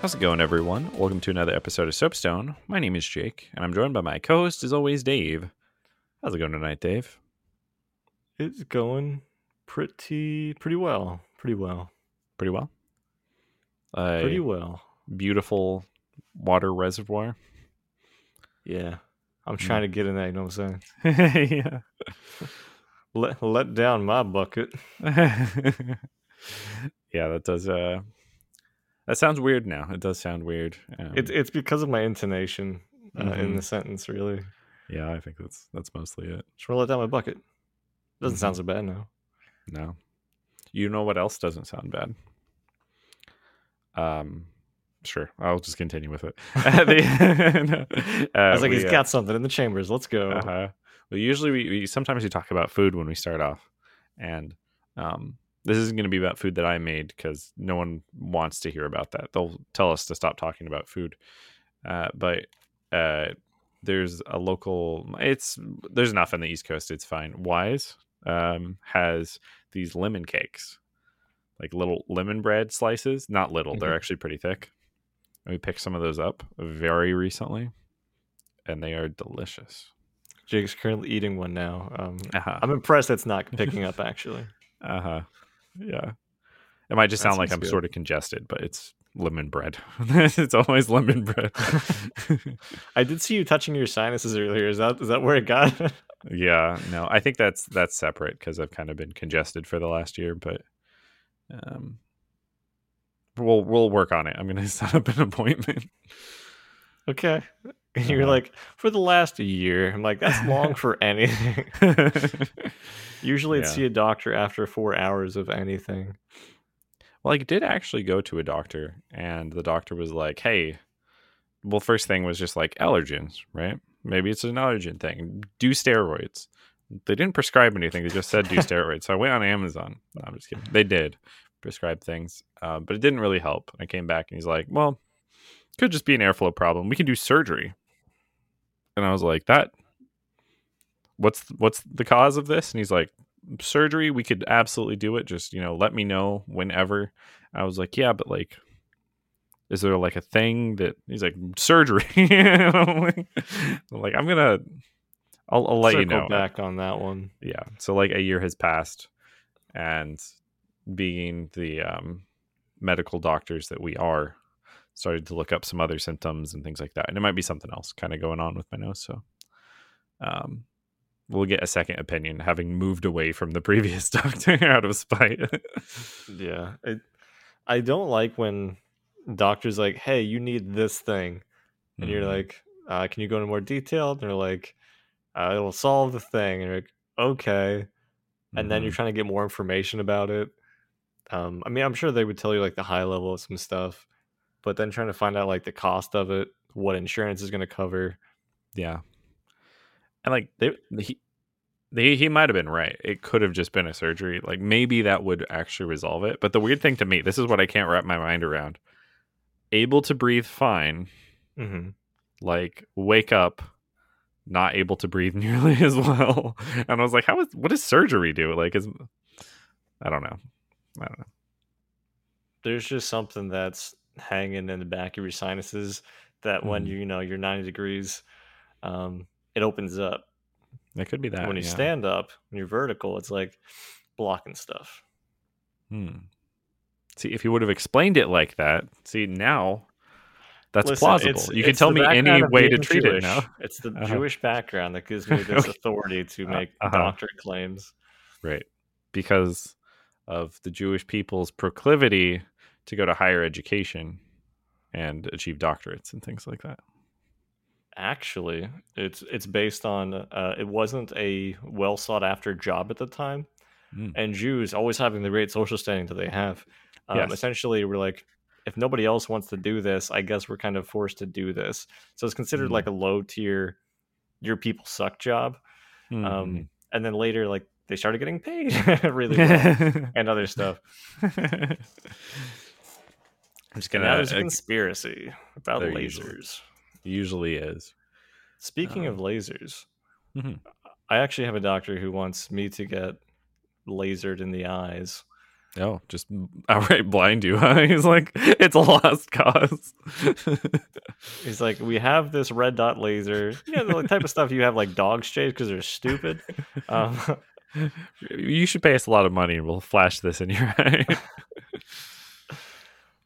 How's it going, everyone? Welcome to another episode of Soapstone. My name is Jake, and I'm joined by my co-host, as always, Dave. How's it going tonight, Dave? It's going pretty pretty well. Pretty well. Pretty well. A Pretty well. beautiful water reservoir. Yeah. I'm Hmm. trying to get in that, you know what I'm saying? yeah. Let let down my bucket. yeah, that does. Uh, that sounds weird. Now it does sound weird. Um, It's it's because of my intonation uh, in Mhm. the sentence, really. yeah, I think that's that's mostly it. Just to let down my bucket. Doesn't Mhm. sound so bad now. No, you know what else doesn't sound bad? Um, sure, I'll just continue with it. The- no, I uh, was like, we, he's uh, got something in the chambers. Let's go. Uh-huh. Well, usually we, we sometimes we talk about food when we start off, and um, this isn't going to be about food that I made because no one wants to hear about that. They'll tell us to stop talking about food. Uh, but uh, there's a local. It's there's enough on the East Coast. It's fine. Weis um, has these lemon cakes, like little lemon bread slices. Not little. They're Mhm. actually pretty thick. And we picked some of those up very recently, and they are delicious. Jake's currently eating one now. Um, Uh-huh. I'm impressed it's not picking up, actually. Uh huh. Yeah. It might just That sound like I'm good. sort of congested, but it's lemon bread. it's always lemon bread. I did see you touching your sinuses earlier. Is that is that where it got? yeah. No, I think that's that's separate because I've kind of been congested for the last year, but um, we'll we'll work on it. I'm gonna set up an appointment. okay. And you're Uh-huh. like, for the last year. I'm like, that's long for anything. Usually, I'd see a doctor after four hours of anything. Well, I did actually go to a doctor, and the doctor was like, "Hey, well, first thing was just like allergens, right? Maybe it's an allergen thing. Do steroids." They didn't prescribe anything; they just said do steroids. So I went on Amazon. No, I'm just kidding. They did prescribe things, uh, but it didn't really help. I came back, and he's like, "Well, could just be an airflow problem. We can do surgery." And I was like, "That." What's what's the cause of this? And he's like, surgery. We could absolutely do it. Just you know, let me know whenever. I was like, yeah, but like, is there like a thing that he's like surgery? I'm like, I'm like, I'm gonna, I'll, I'll let you Circle know. back on that one. Yeah. So like a year has passed, and being the um, medical doctors that we are, started to look up some other symptoms and things like that, and it might be something else kind of going on with my nose. So, um, we'll get a second opinion, having moved away from the previous doctor out of spite. Yeah. It, I don't like when doctors like, hey, you need this thing. And you're Mhm. like, uh, can you go into more detail? And they're like, uh, it'll solve the thing. And you're like, okay. And then you're Mhm. trying to get more information about it. Um, I mean, I'm sure they would tell you like the high level of some stuff, but then trying to find out like the cost of it, what insurance is going to cover. Yeah. And like they he he, he might have been right. It could have just been a surgery. Like maybe that would actually resolve it. But the weird thing to me, this is what I can't wrap my mind around. Able to breathe fine, hmm like wake up not able to breathe nearly as well. And I was like, how is what does surgery do? Like is I don't know. I don't know. There's just something that's hanging in the back of your sinuses that when Mhm. you, you know, you're 90 degrees, um, it opens up. It could be that. when you yeah. stand up, when you're vertical, it's like blocking stuff. Hmm. See, if you would have explained it like that, see now that's Listen, plausible. it's- you can tell me any way to treat it Jewish. now. It's the Uh-huh. Jewish background that gives me this Okay. authority to Uh, make uh-huh. doctorate claims. Right. Because of the Jewish people's proclivity to go to higher education and achieve doctorates and things like that. Actually, it's it's based on uh, it wasn't a well sought after job at the time, Mm. and Jews always having the great social standing that they have. Um, Yes. Essentially, we're like, if nobody else wants to do this, I guess we're kind of forced to do this. So it's considered Mm. like a low tier, your people suck job. Mhm. Um, and then later, like they started getting paid really well and other stuff. I'm just gonna. now there's a conspiracy about there lasers. usually- usually is. Speaking Um, of lasers, Mhm. I actually have a doctor who wants me to get lasered in the eyes. Oh, just outright blind you, huh? He's like, it's a lost cause. He's like, we have this red dot laser. You know, the type of stuff you have like dogs chase because they're stupid. Um, you should pay us a lot of money and we'll flash this in your eye.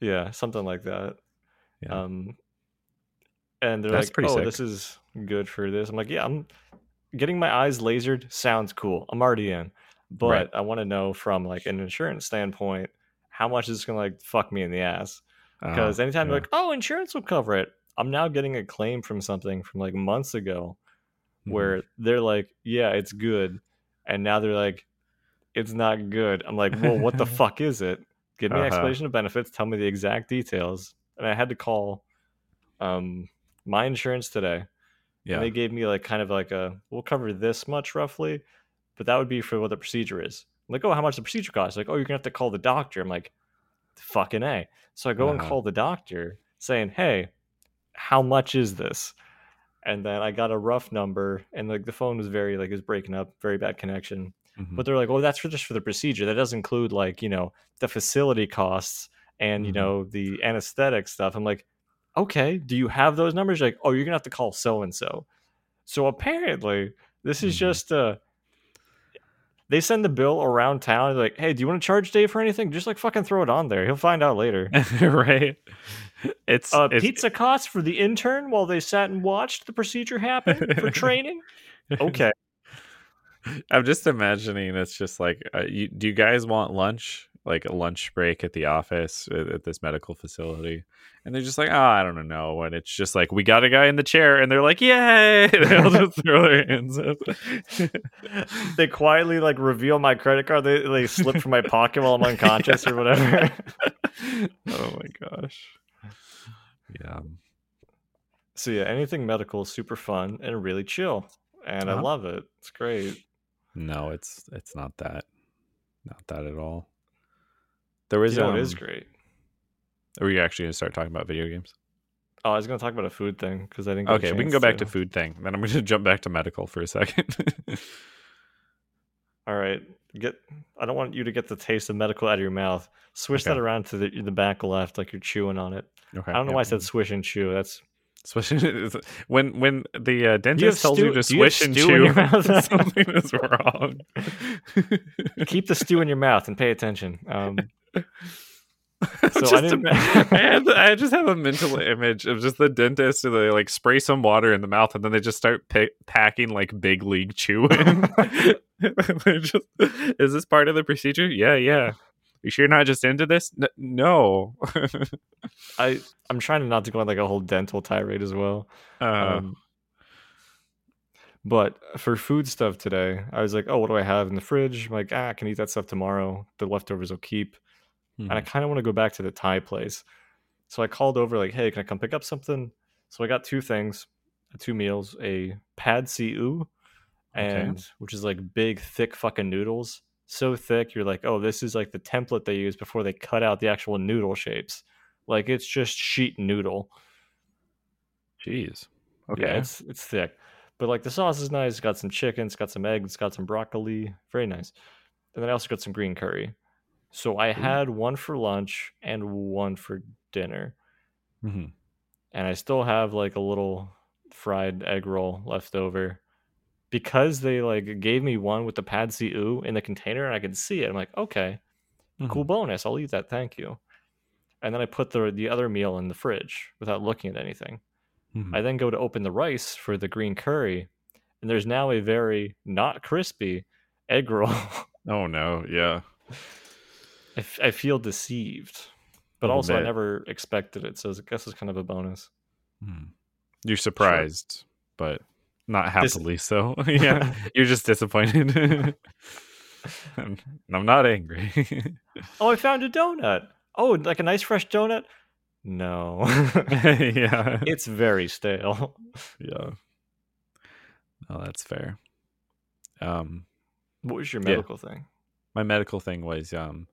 Yeah, something like that. Yeah. Um, and they're That's like, "Oh, sick. this is good for this." I'm like, "Yeah, I'm getting my eyes lasered. Sounds cool. I'm already in." But Right. I want to know from like an insurance standpoint, how much is this gonna like fuck me in the ass? Because Oh, anytime yeah. like, "Oh, insurance will cover it," I'm now getting a claim from something from like months ago Mhm. where they're like, "Yeah, it's good," and now they're like, "It's not good." I'm like, "Well, what the fuck is it? Give me an Uh-huh. explanation of benefits. Tell me the exact details." And I had to call um, my insurance today, yeah. and they gave me like kind of like a, "We'll cover this much roughly," but that would be for what the procedure is. I'm like, "Oh, how much the procedure costs?" Like, "Oh, you're gonna have to call the doctor." I'm like, "Fucking a." So I go and Uh-huh. call the doctor, saying, "Hey, how much is this?" and then I got a rough number, and like the phone was very like it was breaking up, very bad connection. Mhm. But they're like, "Oh, that's for just for the procedure. That does include like you know the facility costs and you Mhm. know the anesthetic stuff." I'm like, "Okay, do you have those numbers?" Like, "Oh, you're gonna have to call so and so." So apparently, this is Mhm. just uh they send the bill around town. They're like, "Hey, do you want to charge Dave for anything? Just like fucking throw it on there. He'll find out later." right. It's, Uh, it's pizza costs for the intern while they sat and watched the procedure happen for training. Okay. I'm just imagining it's just like, uh, you, do you guys want lunch? Like a lunch break at the office at, at this medical facility, and they're just like, oh, I don't know. And it's just like, we got a guy in the chair, and they're like, yay! They'll just throw their hands up. they quietly like reveal my credit card. They they slip from my pocket while I'm unconscious or whatever. oh my gosh. Yeah. so yeah, anything medical is super fun and really chill, and I Uh-huh. love it. It's great. No, it's it's not that. Not that at all. There was You know, it is um, great. Are we actually gonna start talking about video games? Oh, I was gonna talk about a food thing because I. Get Okay, we can go back to food thing. Then I'm gonna jump back to medical for a second. All right, get. I don't want you to get the taste of medical out of your mouth. Swish that around to the, the back left, like you're chewing on it. okay. I don't know why I said swish and chew. That's Swishing when when the uh, dentist tells stew- you to do you swish and chew, something is wrong. keep the stew in your mouth and pay attention. Um, So I Just didn't- ima- I, I just have a mental image of just the dentist and they like spray some water in the mouth and then they just start pa- packing like big league chew in. Just, is this part of the procedure? Yeah, yeah. You sure you're not just into this? N- no. I I'm trying not to go on like a whole dental tirade as well. uh, Um, but for food stuff today, I was like, oh, what do I have in the fridge? I'm like, ah, I can eat that stuff tomorrow. The leftovers will keep. And I mhm. kind of want to go back to the Thai place. So I called over, like, hey, can I come pick up something? So I got two things, two meals, a pad see ew, Okay. and which is like big, thick fucking noodles. So thick, you're like, oh, this is like the template they use before they cut out the actual noodle shapes. Like it's just sheet noodle. Jeez. Yeah, it's it's thick. But like the sauce is nice. It's got some chicken, it's got some eggs, it's got some broccoli. Very nice. And then I also got some green curry. So I had one for lunch and one for dinner. Mhm. And I still have like a little fried egg roll left over. Because they like gave me one with the pad see ew in the container and I could see it. I'm like, okay, cool Mhm. bonus. I'll eat that. Thank you. And then I put the the other meal in the fridge without looking at anything. Mhm. I then go to open the rice for the green curry, and there's now a very not crispy egg roll. Oh no, yeah. I, f- I feel deceived, but also I never expected it, so I guess it's kind of a bonus. Mhm. You're surprised, but not Dis- happily so. yeah, you're just disappointed. and I'm not angry. Oh, I found a donut. Oh, like a nice fresh donut? No, yeah, it's very stale. yeah. Oh, that's fair. Um, What was your Yeah. medical thing? my medical thing was um,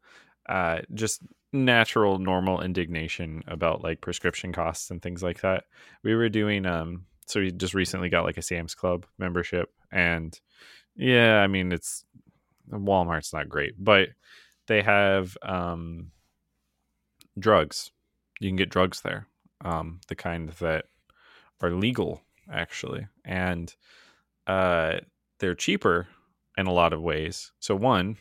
uh, just natural, normal indignation about like prescription costs and things like that. We were doing um, so he just recently got like a Sam's Club membership, and yeah, I mean it's Walmart's not great, but they have um, drugs. You can get drugs there, um, the kind that are legal actually, and uh, they're cheaper in a lot of ways. So one,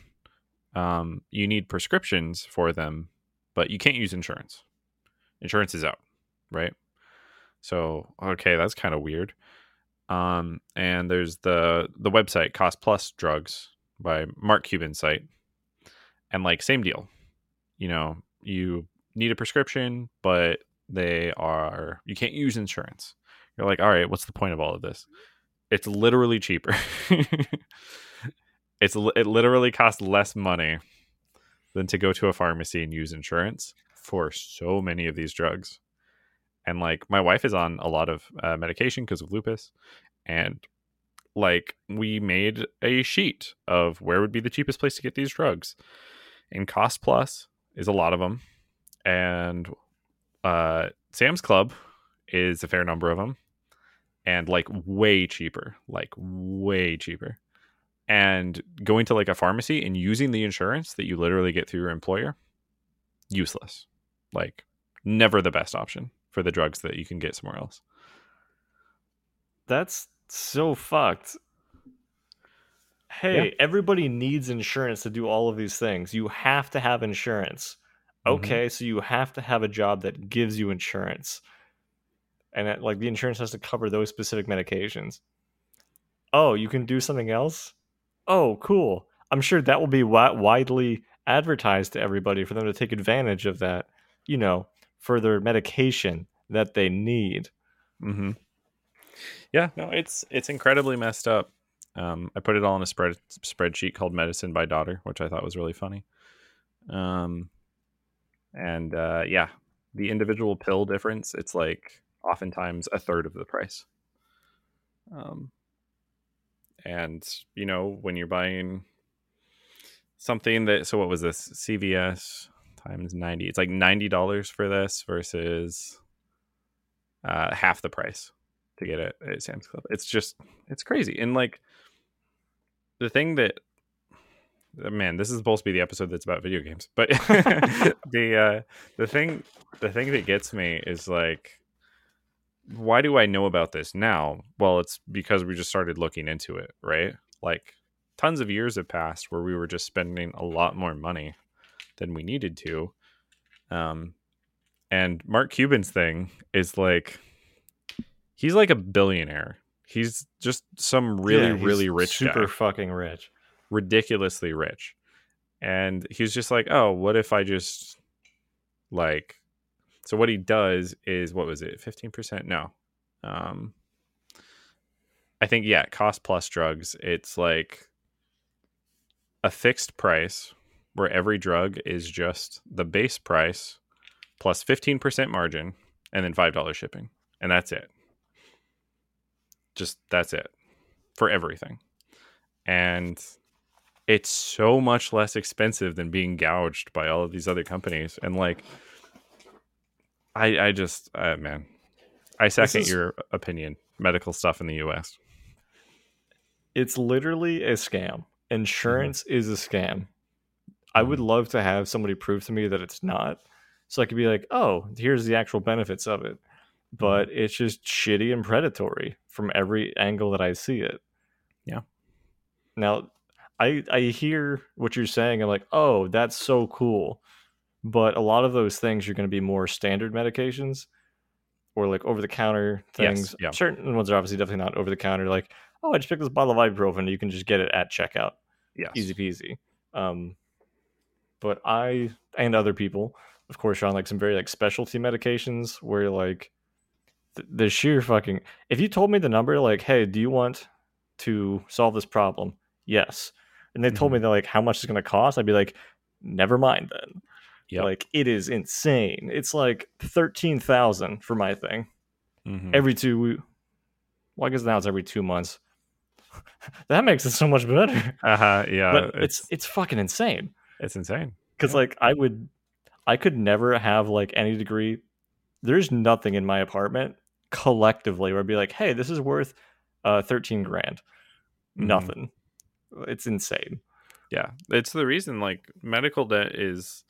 um, you need prescriptions for them, but you can't use insurance. Insurance is out, right? So okay, that's kind of weird. Um, and there's the the website Cost Plus Drugs by Mark Cuban's site, and like same deal. You know, you need a prescription, but they are you can't use insurance. You're like, all right, what's the point of all of this? It's literally cheaper. it's it literally costs less money than to go to a pharmacy and use insurance for so many of these drugs. And like my wife is on a lot of uh, medication because of lupus, and like we made a sheet of where would be the cheapest place to get these drugs, and Cost Plus is a lot of them, and uh, Sam's Club is a fair number of them, and like way cheaper, like way cheaper. And going to like a pharmacy and using the insurance that you literally get through your employer, useless. Like never the best option for the drugs that you can get somewhere else. That's so fucked. Hey, Yeah. everybody needs insurance to do all of these things. You have to have insurance. Mhm. Okay, so you have to have a job that gives you insurance. And it, like the insurance has to cover those specific medications. Oh, you can do something else? Oh, cool. I'm sure that will be wi- widely advertised to everybody for them to take advantage of that, you know, for their medication that they need. Mm-hmm. Yeah, no, it's it's incredibly messed up. Um, I put it all in a spread spreadsheet called "Medicine by Daughter," which I thought was really funny. Um, and uh, yeah, the individual pill difference it's like oftentimes a third of the price. Um, and you know when you're buying something that so what was this CVS times ninety? It's like ninety dollars for this versus uh, half the price to get it at Sam's Club. It's just it's crazy. And like the thing that man, this is supposed to be the episode that's about video games. But the uh the thing the thing that gets me is like why do I know about this now? Well, it's because we just started looking into it, right? Like tons of years have passed where we were just spending a lot more money than we needed to. Um and Mark Cuban's thing is like he's like a billionaire. He's just some really, Yeah, really rich super guy, fucking rich. ridiculously rich. And he's just like, oh, what if I just like so what he does is what was it, fifteen percent? No. Um I think yeah, cost plus drugs, it's like a fixed price where every drug is just the base price plus 15% margin and then $5 shipping. And that's it. Just that's it for everything. And it's so much less expensive than being gouged by all of these other companies. And like, I, I just, uh, man, I second is- your opinion. Medical stuff in the US. It's literally a scam. Insurance is a scam. I would love to have somebody prove to me that it's not. So I could be like, oh, here's the actual benefits of it. But it's just shitty and predatory from every angle that I see it. Yeah. Now, I I hear what you're saying. I'm like, oh, that's so cool. But a lot of those things are going to be more standard medications or like over the counter Yes, things. yeah. Certain ones are obviously definitely not over the counter. Like, oh, I just picked this bottle of ibuprofen. You can just get it at checkout Yes. easy peasy. Um, but I and other people, of course, are on like some very like specialty medications where like th- the sheer fucking. If you told me the number, like, hey, do you want to solve this problem? Yes. And they told me that like how much it's going to cost. I'd be like, never mind then. Yep. Like it is insane. It's like thirteen thousand for my thing Mhm. every two. Well, I guess now it's every two months. that makes it so much better. Uh-huh, yeah. but it's it's fucking insane it's insane. because Yeah. like i would i could never have like any degree there's nothing in my apartment collectively where i'd be like hey this is worth uh 13 grand Mhm. nothing it's insane Yeah, it's the reason like medical debt is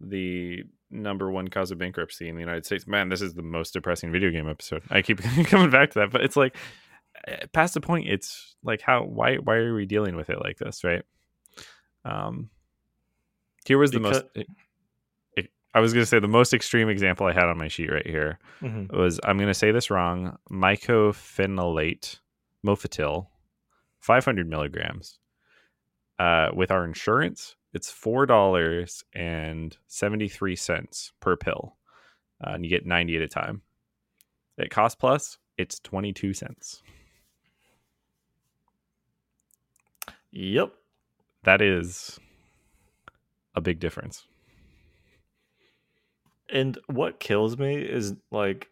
the number one cause of bankruptcy in the United States. Man, this is the most depressing video game episode. I keep coming back to that, but it's like eh, past the point. It's like how why why are we dealing with it like this, right? Um, here was the most. I was gonna say the most extreme example I had on my sheet right here Mhm. was I'm gonna say this wrong. Mycophenolate Mofetil, 500 milligrams. Uh, with our insurance, it's four dollars and seventy three cents per pill, uh, and you get 90 at a time. At Cost Plus, it's 22 cents. Yep. That is a big difference. And what kills me is like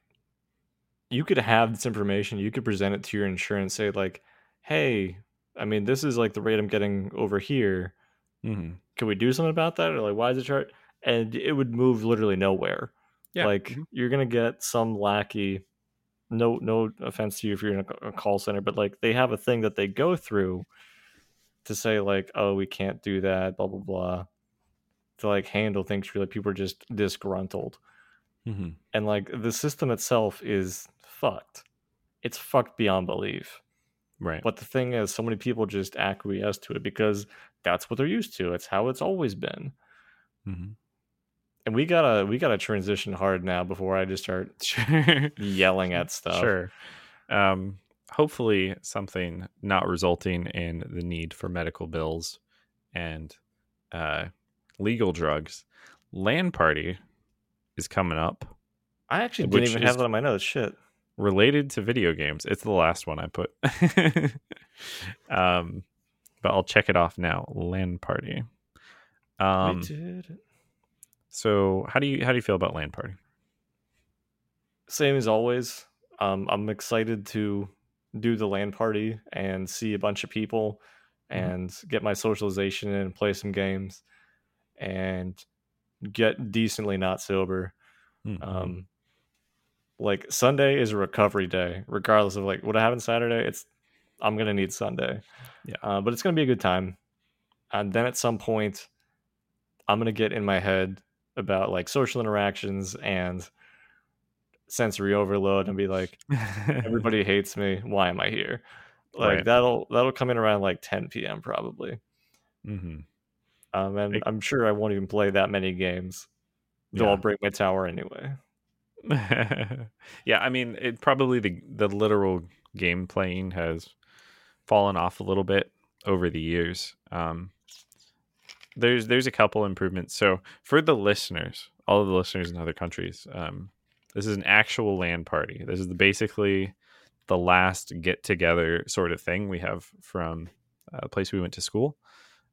you could have this information, you could present it to your insurance, say like, "Hey, I mean, this is like the rate I'm getting over here. Mm-hmm. Can we do something about that?" Or like, "Why is it chart?" And it would move literally nowhere. Yeah. Like Mhm. you're gonna get some lackey. No, no offense to you if you're in a call center, but like they have a thing that they go through to say like, "Oh, we can't do that," blah blah blah. To like handle things really, people are just disgruntled Mm-hmm. and like the system itself is fucked. It's fucked beyond belief. Right. But the thing is, so many people just acquiesce to it because that's what they're used to. It's how it's always been. Mm-hmm. And we gotta we gotta transition hard now before I just start Sure. yelling at stuff. Sure. Um, hopefully, something not resulting in the need for medical bills and uh, legal drugs. LAN party is coming up I actually didn't even have that on my notes. Shit. related to video games. It's the last one I put. um, but I'll check it off now. LAN party. Um, we did it. so how do you how do you feel about LAN party? Same as always. Um, I'm excited to do the LAN party and see a bunch of people Mhm. and get my socialization in and play some games and get decently not sober. Mhm. Um, like Sunday is a recovery day, regardless of like what I have on Saturday. It's I'm gonna need Sunday. Yeah. Uh, but it's gonna be a good time. And then at some point, I'm gonna get in my head about like social interactions and sensory overload and be like, everybody hates me. Why am I here? Like Right. that'll that'll come in around like 10 p.m. probably. hmm Um, and Like- I'm sure I won't even play that many games. Though Yeah. I'll break my tower anyway. yeah, I mean, it probably the the literal game playing has fallen off a little bit over the years. Um, there's there's a couple improvements. So for the listeners, all of the listeners in other countries, um, this is an actual LAN party. This is basically the last get together sort of thing we have from the place we went to school.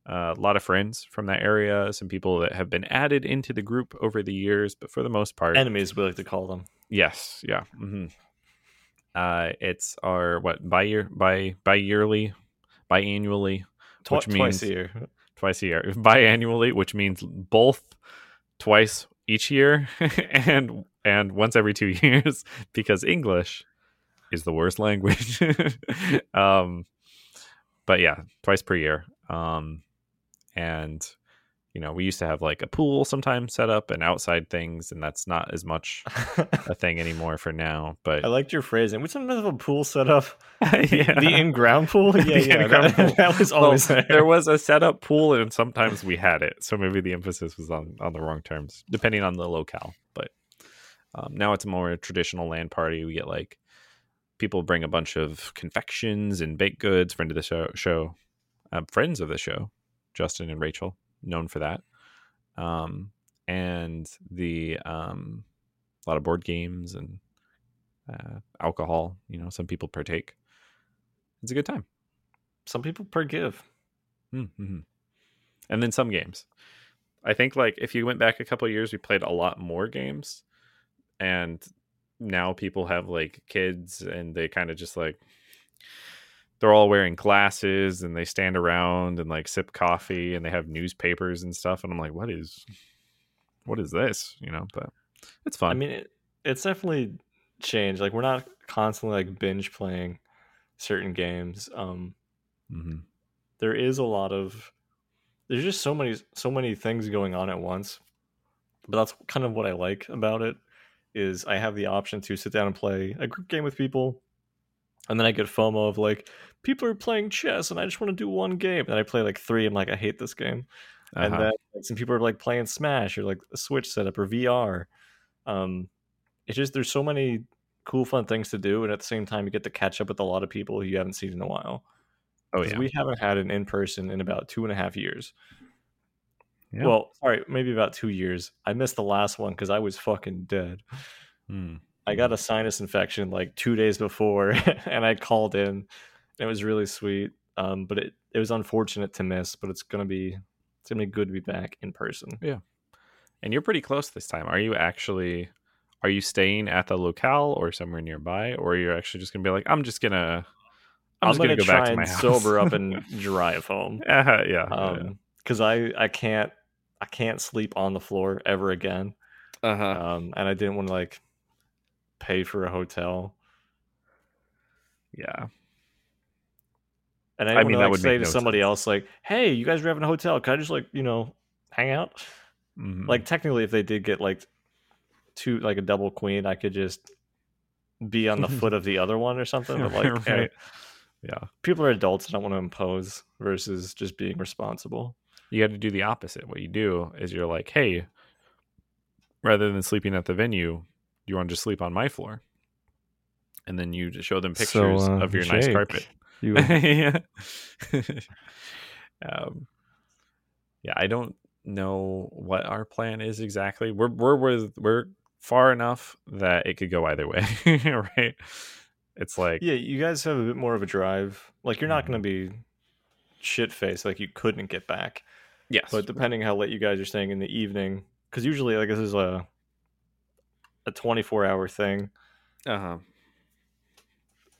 Uh, a lot of friends from that area, some people that have been added into the group over the years, but for the most part, Enemies, we like to call them. Yes, yeah. hmm Uh, it's our what bi year by bi yearly, biannually, Twi- Which means twice a year. twice a year, biannually, which means both twice each year and and once every two years because English is the worst language. um, but yeah, twice per year. Um, and you know, we used to have like a pool sometimes set up and outside things, and that's not as much a thing anymore for now. But I liked your phrasing. We sometimes have a pool set up. yeah. The in-ground pool. Yeah, yeah. That, pool. that was Well, always there. there was a set up pool, and sometimes we had it. So maybe the emphasis was on on the wrong terms, depending on the locale. But um, now it's a more traditional LAN party. We get like people bring a bunch of confections and baked goods. Friend of the show, show uh, friends of the show, Justin and Rachel, known for that. Um, and the um, a lot of board games and uh, alcohol. You know, some people partake. It's a good time. Some people forgive. Mm-hmm. And then some games. I think like if you went back a couple of years, we played a lot more games, and now people have like kids, and they kind of just like they're all wearing glasses and they stand around and like sip coffee and they have newspapers and stuff, and I'm like, what is, what is this? You know, but it's fun. I mean, it, it's definitely changed. Like we're not constantly like binge playing certain games. Um, hmm there is a lot of there's just so many so many things going on at once. But that's kind of what I like about it is I have the option to sit down and play a group game with people, and then I get FOMO of like people are playing chess and I just want to do one game, and I play like three. I'm like I hate this game, uh-huh. and then like, some people are like playing Smash or like a Switch setup or VR. Um, it's just there's so many cool fun things to do, and at the same time you get to catch up with a lot of people you haven't seen in a while. Oh yeah, we haven't had an in person in about two and a half years. Yeah. Well, sorry, maybe about two years. I missed the last one because I was fucking dead. Hmm. I got a sinus infection like two days before, and I called in. It was really sweet, um, but it it was unfortunate to miss. But it's gonna be it's gonna be good to be back in person. Yeah, and you're pretty close this time. Are you actually? Are you staying at the locale or somewhere nearby, or you're you actually just gonna be like, I'm just gonna I'm, I'm gonna, gonna, go back to my house. sober up and drive home. Uh, yeah, because um, yeah. I I can't I can't sleep on the floor ever again. Uh-huh. Um, and I didn't want to like pay for a hotel. Yeah. And I, I mean, like, would say to no somebody sense. else like, "Hey, you guys are having a hotel. Can I just like you know hang out?" Mm-hmm. Like technically, if they did get like two like a double queen, I could just be on the foot of the other one or something. But like, right. Yeah. People are adults. I don't want to impose versus just being responsible. You got to do the opposite. What you do is you're like, hey, rather than sleeping at the venue, you want to just sleep on my floor? And then you just show them pictures so, uh, of your Jake, nice carpet. You... yeah. um, yeah, I don't know what our plan is exactly. We're we're we're, we're far enough that it could go either way, right? It's like yeah, you guys have a bit more of a drive. Like you're not going to mm-hmm. be shit faced like you couldn't get back. Yes, but depending how late you guys are staying in the evening, because usually like this is a a 24 hour thing. Uh huh.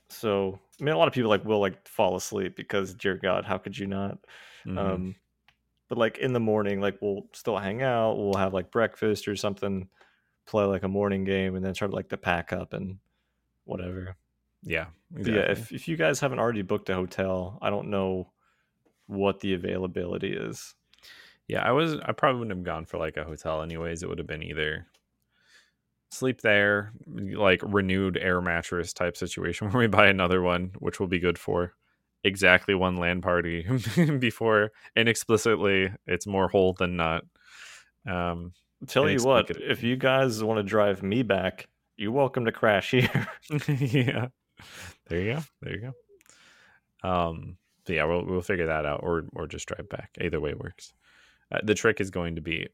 So I mean, a lot of people like will like fall asleep because dear God, how could you not? Mm-hmm. Um, but like in the morning, like we'll still hang out. We'll have like breakfast or something, play like a morning game, and then start like to pack up and whatever. Yeah. Exactly. Yeah. If, if you guys haven't already booked a hotel, I don't know what the availability is. Yeah, I was I probably wouldn't have gone for like a hotel anyways. It would have been either sleep there, like renewed air mattress type situation where we buy another one, which will be good for exactly one LAN party before and explicitly it's more whole than not. Um tell you what, if you guys want to drive me back, you're welcome to crash here. yeah there you go. There you go. Um, yeah, we'll we'll figure that out, or or just drive back. Either way works. Uh, the trick is going to be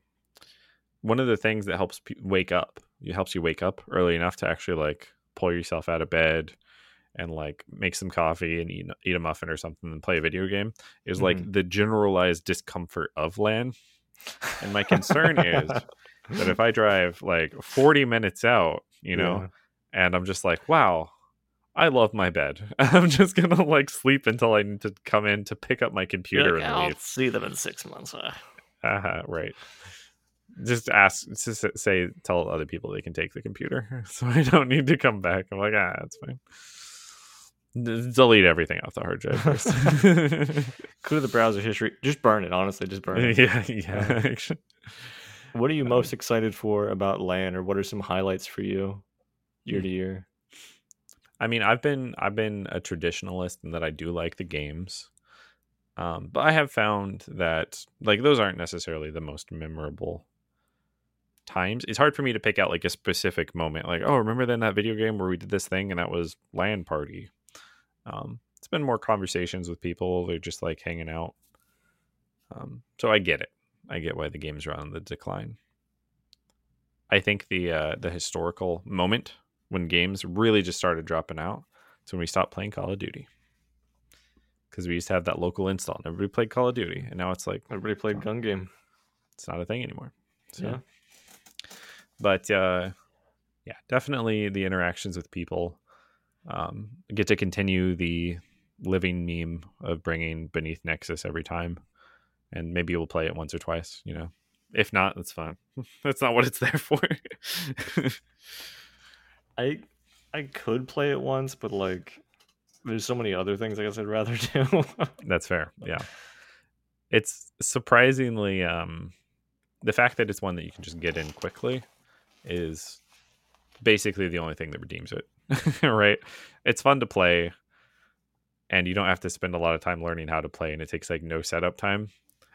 one of the things that helps pe- wake up. It helps you wake up early enough to actually like pull yourself out of bed and like make some coffee and eat eat a muffin or something and play a video game. Is mm-hmm. like the generalized discomfort of LAN. And my concern is that if I drive like 40 minutes out, you know, yeah. and I'm just like, wow, I love my bed. I'm just gonna like sleep until I need to come in to pick up my computer like, and I'll leave. see them in six months. Uh. Uh-huh, right. Just ask, to say, tell other people they can take the computer, so I don't need to come back. I'm like, ah, that's fine. delete everything off the hard drive first. Clear the browser history. Just burn it. Honestly, just burn it. Yeah, yeah. what are you most excited for about LAN, or what are some highlights for you year to year? I mean, I've been I've been a traditionalist in that I do like the games. Um, but I have found that like those aren't necessarily the most memorable times. It's hard for me to pick out like a specific moment. Like, oh, remember then that video game where we did this thing and that was LAN party. Um, it's been more conversations with people. They're just like hanging out. Um, so I get it. I get why the games are on the decline. I think the uh, the historical moment when games really just started dropping out. It's when we stopped playing Call of Duty. Because we used to have that local install and everybody played Call of Duty. And now it's like everybody played gun game. It's not a thing anymore. So, yeah. But uh, yeah, definitely the interactions with people. Um, get to continue the living meme of bringing Beneath Nexus every time. And maybe we'll play it once or twice, you know. If not, that's fine. that's not what it's there for. I I could play it once, but like there's so many other things I guess I'd rather do. That's fair. Yeah. it's surprisingly um the fact that it's one that you can just get in quickly is basically the only thing that redeems it right? It's fun to play and you don't have to spend a lot of time learning how to play and it takes like no setup time.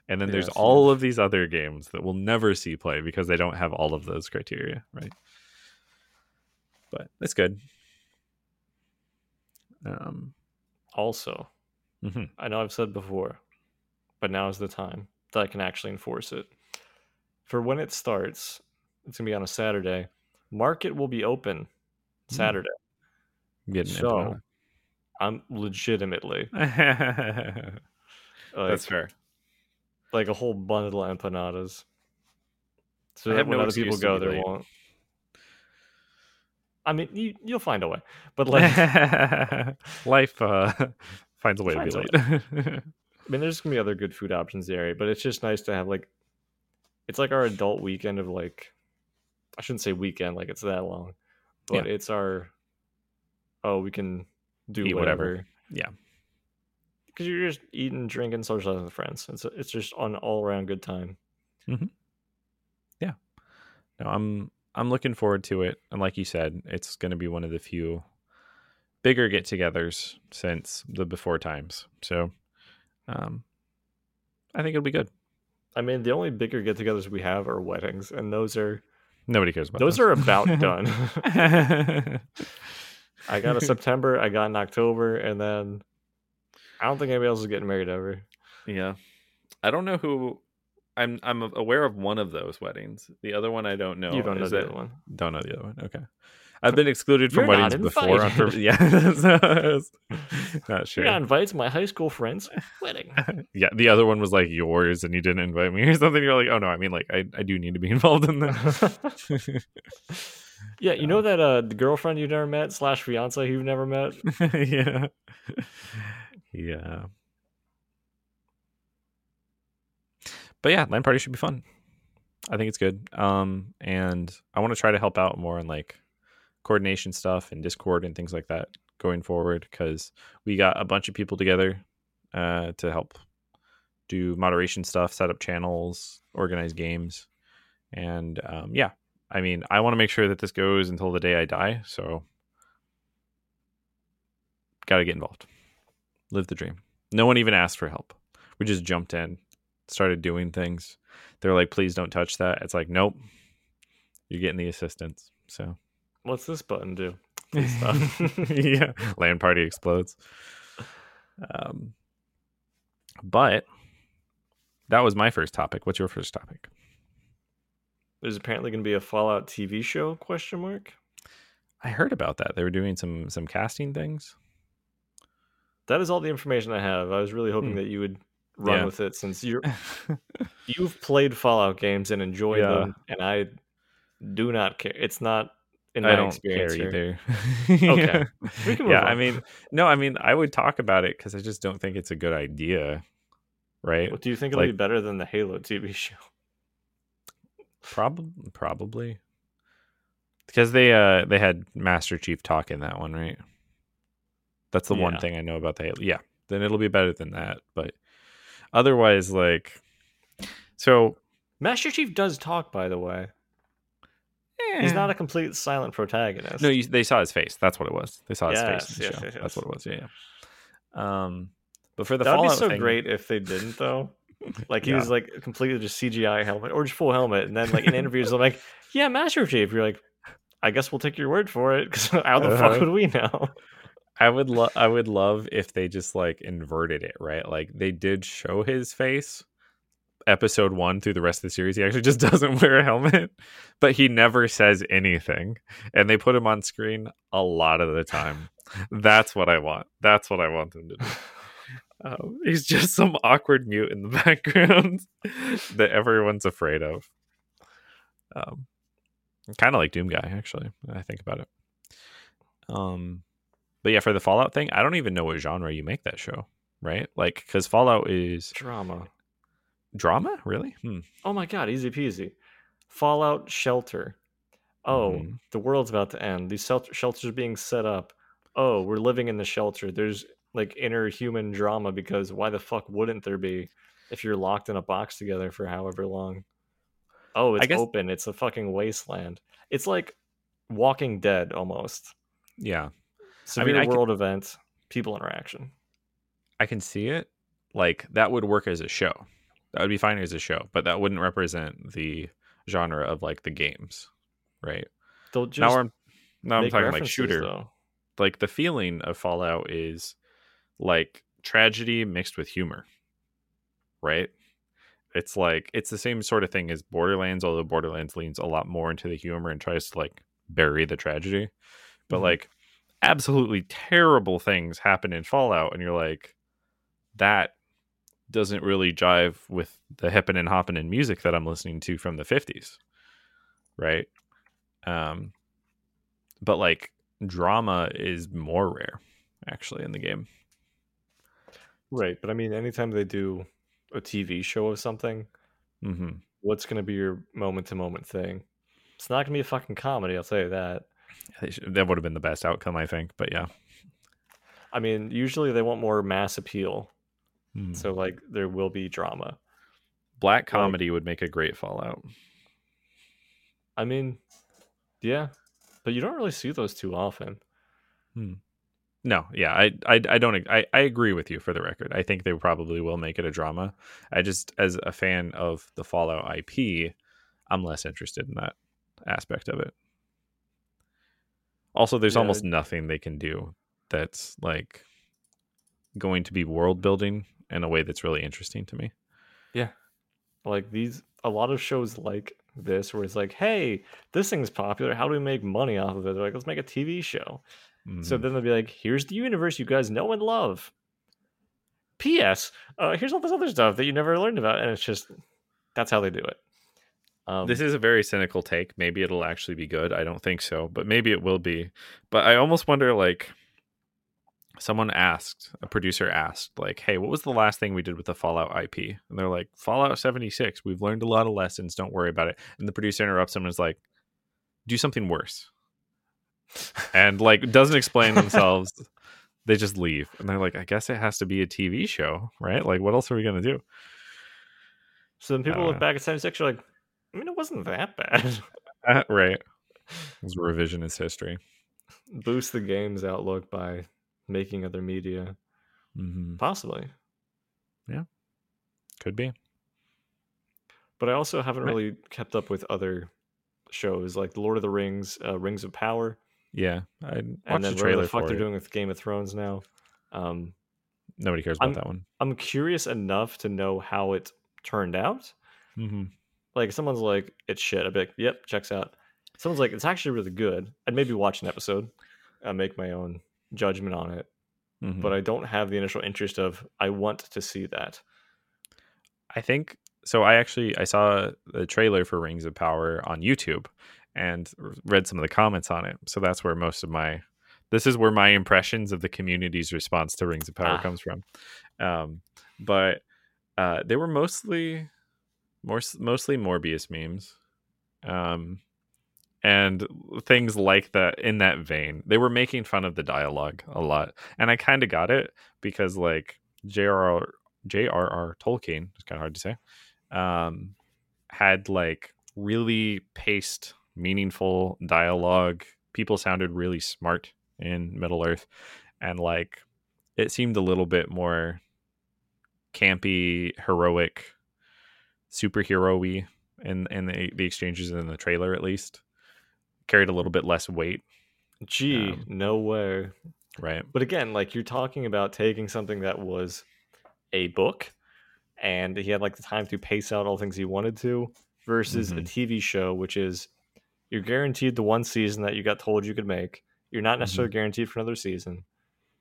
And then there's Yes, all of these other games that we'll never see play because they don't have all of those criteria right? But it's good. Um Also, mhm. I know I've said before, but now is the time that I can actually enforce it. For when it starts, it's gonna be on a Saturday. Market will be open Hmm. Saturday. getting So I'm legitimately like, that's fair like a whole bundle of empanadas. So I have when no other people go, there won't. I mean, you you'll find a way, but like, life uh finds a way Finds to be late I mean, there's gonna be other good food options there, but it's just nice to have like, it's like our adult weekend of like, I shouldn't say weekend like it's that long, but it's our, oh, we can do Eat whatever. whatever. Yeah. because you're just eating, drinking, socializing with friends. It's it's just an all around good time. Yeah, no i'm i'm looking forward to it and like you said it's going to be one of the few bigger get-togethers since the before times so um i think it'll be good I mean, the only bigger get-togethers we have are weddings, and those are nobody cares about those are about done. I got a September, I got an October, and then I don't think anybody else is getting married ever. Yeah. I don't know who I'm I'm aware of one of those weddings. The other one I don't know. you don't know the other one. Don't know the other one. Okay. I've been excluded from You're weddings before. on purpose. yeah. so I was not You're sure. not invited to my high school friend's wedding. yeah. The other one was like yours and you didn't invite me or something. You're like, oh no, I mean like I, I do need to be involved in that. yeah, you know that uh the girlfriend you've never met slash fiance you've never met. yeah. Yeah. But yeah, LAN party should be fun. I think it's good. Um, and I want to try to help out more on like coordination stuff and Discord and things like that going forward because we got a bunch of people together uh, to help do moderation stuff, set up channels, organize games, and um, yeah. I mean, I want to make sure that this goes until the day I die. So, got to get involved, live the dream. No one even asked for help. We just jumped in, started doing things. They're like, please don't touch that. It's like, nope, you're getting the assistance. So, What's this button do? Yeah, LAN party explodes. Um, but that was my first topic. What's your first topic? There's apparently going to be a Fallout TV show? Question mark. I heard about that. They were doing some some casting things. That is all the information I have. I was really hoping Hmm. that you would run Yeah. with it since you're you've played Fallout games and enjoyed Yeah. them, and I do not care. It's not in my I don't care experience either. Okay. We can yeah, I mean, no, I mean, I would talk about it because I just don't think it's a good idea. Right? What do you think it'll be better than the Halo TV show? Probably, probably, because they uh they had Master Chief talk in that one, right? That's the one thing I know about the Halo. Yeah, then it'll be better than that. But otherwise, like, so Master Chief does talk, by the way. He's not a complete silent protagonist. No, you, they saw his face. That's what it was. They saw his Yes, face in the yes, show. yes, That's what it was. Yeah, yeah. Um, but for the that would be so thing, great if they didn't, though. Like he Yeah. was like completely just CGI helmet or just full helmet, and then like in interviews, they're like, "Yeah, Master Chief." You're like, "I guess we'll take your word for it," because how the fuck Uh-huh. would we know? I would love. I would love if they just like inverted it, right? Like they did show his face, episode one through the rest of the series. He actually just doesn't wear a helmet, but he never says anything, and they put him on screen a lot of the time. That's what I want. That's what I want them to do. Um, he's just some awkward mute in the background that everyone's afraid of. Um, kind of like Doom Guy, actually. when I think about it. Um, but yeah, for the Fallout thing, I don't even know what genre you make that show, right? Like, because Fallout is Drama. Drama, really? Hmm. Oh my god, easy peasy. Fallout shelter. Oh, Mhm. the world's about to end. These shelters are being set up. Oh, we're living in the shelter. There's like inner human drama because why the fuck wouldn't there be? if you're locked in a box together for however long. Oh, it's guess- open. It's a fucking wasteland. It's like Walking Dead almost. Yeah. Severe I could- world event, people interaction. I can see it. Like that would work as a show. That would be fine as a show, but that wouldn't represent the genre of like the games, right? They'll just now I'm now I'm talking like shooter. though. Like the feeling of Fallout is like tragedy mixed with humor, right? It's like it's the same sort of thing as Borderlands, although Borderlands leans a lot more into the humor and tries to like bury the tragedy. But Mhm. like absolutely terrible things happen in Fallout, and you're like, that doesn't really jive with the hippin' and hoppin' and music that I'm listening to from the 50s, right? Um, but like drama is more rare actually in the game. Right, but I mean, anytime they do a TV show of something, hmm what's going to be your moment to moment thing? It's not going to be a fucking comedy, I'll tell you that. That would have been the best outcome, I think. But yeah, I mean, usually they want more mass appeal, Mhm. so like there will be drama. black comedy would make a great Fallout. I mean, yeah, but you don't really see those too often. No, yeah, I, I, I don't, I, I agree with you. For the record, I think they probably will make it a drama. I just, as a fan of the Fallout IP, I'm less interested in that aspect of it. Also, there's Yeah. almost nothing they can do that's like going to be world building in a way that's really interesting to me. Yeah. Like these, a lot of shows like this, where it's like, hey, this thing's popular. How do we make money off of it? They're like, let's make a TV show. So Mhm. then they'll be like, here's the universe you guys know and love. P.S. Uh, here's all this other stuff that you never learned about, and it's just that's how they do it. Um, this is a very cynical take. Maybe it'll actually be good. I don't think so, but maybe it will be. But I almost wonder like someone asked, a producer asked like, "Hey, what was the last thing we did with the Fallout IP?" And they're like, "Fallout 76. We've learned a lot of lessons. Don't worry about it." And the producer interrupts them and is like, "Do something worse." And like doesn't explain themselves. they just leave. And they're like, "I guess it has to be a TV show, right? Like what else are we going to do?" so then people look know. back at 76 are like, I mean, it wasn't that bad. Uh, right. It's revisionist history. Boost the game's outlook by making other media, hmm possibly. Yeah. Could be. But I also haven't Right. really kept up with other shows like The Lord of the Rings, uh, Rings of Power, Yeah, I watched and then whatever trailer the fuck they're it. doing with Game of Thrones now. Um, Nobody cares about I'm- that one. I'm curious enough to know how it turned out. Mm-hmm. Like someone's like, it's shit. I'd be like, yep, checks out. Someone's like, it's actually really good. I'd maybe watch an episode, uh, make my own judgment on it. Mm-hmm. But I don't have the initial interest of I want to see that. I think so. I actually I saw the trailer for Rings of Power on YouTube and read some of the comments on it. So that's where most of my this is where my impressions of the community's response to Rings of Power Ah. comes from. Um, but uh, they were mostly more mostly Morbius memes. Um, and things like that in that vein. They were making fun of the dialogue a lot, and I kind of got it because like J.R.R. J.R.R. Tolkien, it's kind of hard to say, um, had like really paced, meaningful dialogue. People sounded really smart in Middle Earth, and like it seemed a little bit more campy, heroic, superhero-y in in the, the exchanges in the trailer at least carried a little bit less weight Gee, Um, no way. right But again, like you're talking about taking something that was a book and he had like the time to pace out all things he wanted to versus a Mhm. TV show, which is you're guaranteed the one season that you got told you could make. You're not necessarily guaranteed for another season.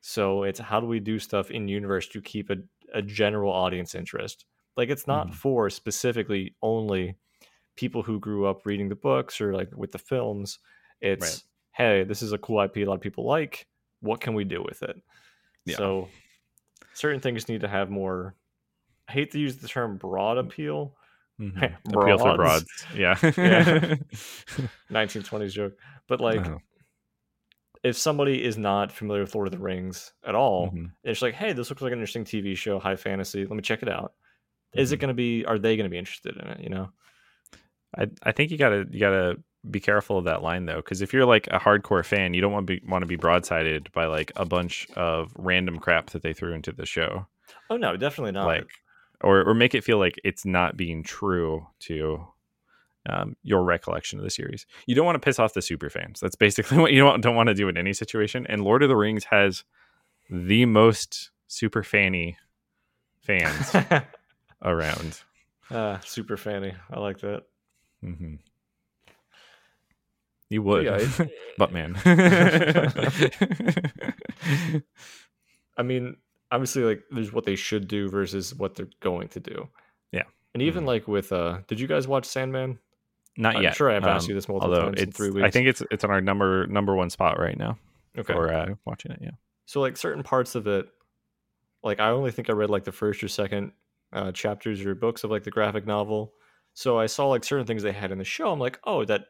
So it's how do we do stuff in universe to keep a, a general audience interest? Like it's not Mhm. for specifically only people who grew up reading the books or like with the films. It's hey, this is a cool IP a lot of people like. What can we do with it? Yeah. So certain things need to have more. I hate to use the term broad appeal. Mhm. appeal for Broads. yeah Yeah. 1920s joke, but like Uh-huh. if somebody is not familiar with Lord of the Rings at all, Mhm. it's like, hey, this looks like an interesting TV show, high fantasy. Let me check it out. is it Mhm. going to be? Are they going to be interested in it? You know. I I think you gotta you gotta be careful of that line though, because if you're like a hardcore fan, you don't want to be want to be broadsided by like a bunch of random crap that they threw into the show, Oh no, definitely not. like or or make it feel like it's not being true to um, your recollection of the series. You don't want to piss off the super fans. That's basically what you don't don't want to do in any situation. And Lord of the Rings has the most super fanny fans around. uh, super fanny. I like that. Hmm You would, Yeah, it- but man. I mean, obviously, like there's what they should do versus what they're going to do. Yeah. And even Mhm. like with uh, did you guys watch Sandman? Not I'm yet. sure I've asked um, you this multiple times in three weeks. I think it's it's on our number number one spot right now okay. for uh, watching it. Yeah. So like certain parts of it, like I only think I read like the first or second uh, chapters or books of like the graphic novel. So I saw like certain things they had in the show. I'm like, oh, that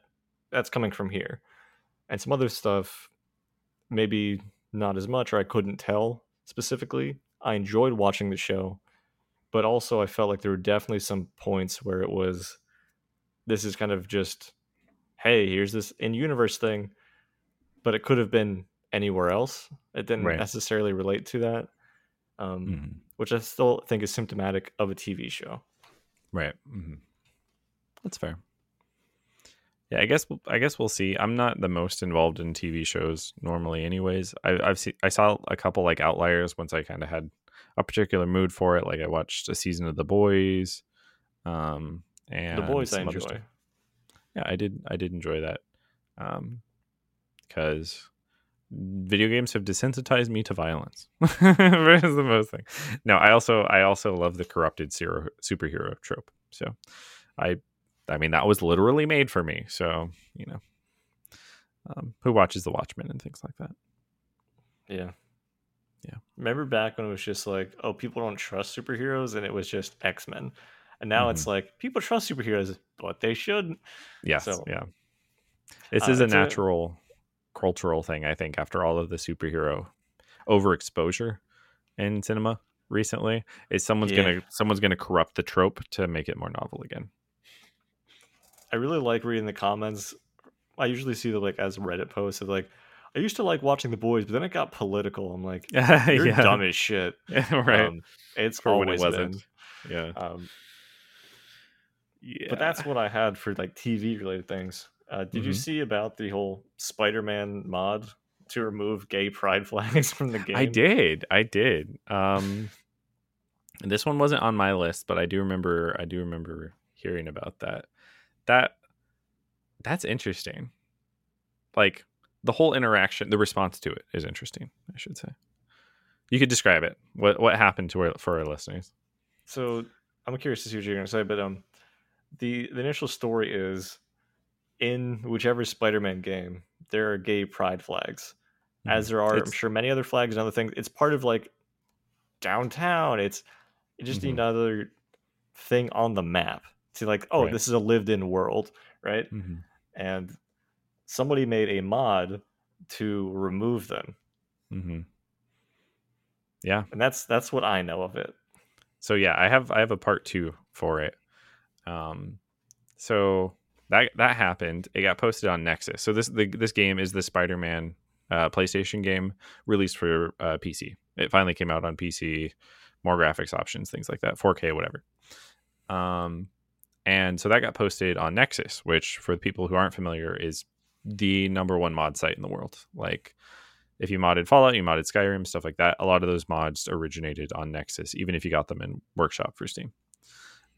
that's coming from here, and some other stuff, maybe not as much, or I couldn't tell specifically. I enjoyed watching the show, but also I felt like there were definitely some points where it was, this is kind of just, hey, here's this in universe thing, but it could have been anywhere else. It didn't Right. necessarily relate to that, um, Mhm. which I still think is symptomatic of a TV show. Right. hmm That's fair. Yeah, I guess I guess we'll see. I'm not the most involved in TV shows normally, anyways. I, I've seen I saw a couple like outliers once I kind of had a particular mood for it. Like I watched a season of The Boys, um, and the boys I enjoy. Yeah, I did. I did enjoy that, um, because video games have desensitized me to violence. is the most thing. No, I also I also love the corrupted zero, superhero trope. So, I I mean that was literally made for me. So you know, um, who watches The Watchmen and things like that? Yeah. Yeah. Remember back when it was just like, oh, people don't trust superheroes and it was just X Men. And now it's like people trust superheroes, but they shouldn't. Yes, So- yeah. This Uh, is a it's a- natural cultural thing, I think. After all of the superhero overexposure in cinema recently, is someone's Yeah. gonna someone's gonna corrupt the trope to make it more novel again. I really like reading the comments. I usually see them like as Reddit posts of like, I used to like watching the boys, but then it got political. I'm like, you're yeah, dumb as shit. right. Um, it's For when it always wasn't. been. yeah, Um, yeah. But that's what I had for like TV related things. Uh, did you Mhm. see about the whole Spider-Man mod to remove gay pride flags from the game? I did. I did. Um, this one wasn't on my list, but I do remember. I do remember hearing about that. That that's interesting. Like the whole interaction, the response to it is interesting. I should say. You could describe it. What what happened to our, for our listeners? So I'm curious to see what you're going to say, but um, the the initial story is in whichever Spider-Man game there are gay pride flags, as there are, I'm sure, many other flags and other things. It's part of like downtown. It's just Mhm. another thing on the map. See, like, oh, Right. this is a lived-in world, right? Mhm. And somebody made a mod to remove them, Mhm. Yeah. and that's that's what I know of it. so yeah i have i have a part two for it um so that that happened it got posted on nexus so this the, this game is the spider-man uh, playstation game released for uh, pc it finally came out on pc more graphics options things like that 4k whatever um and so that got posted on nexus which for the people who aren't familiar is the number one mod site in the world like if you modded Fallout, you modded Skyrim, stuff like that. A lot of those mods originated on Nexus, even if you got them in Workshop for Steam.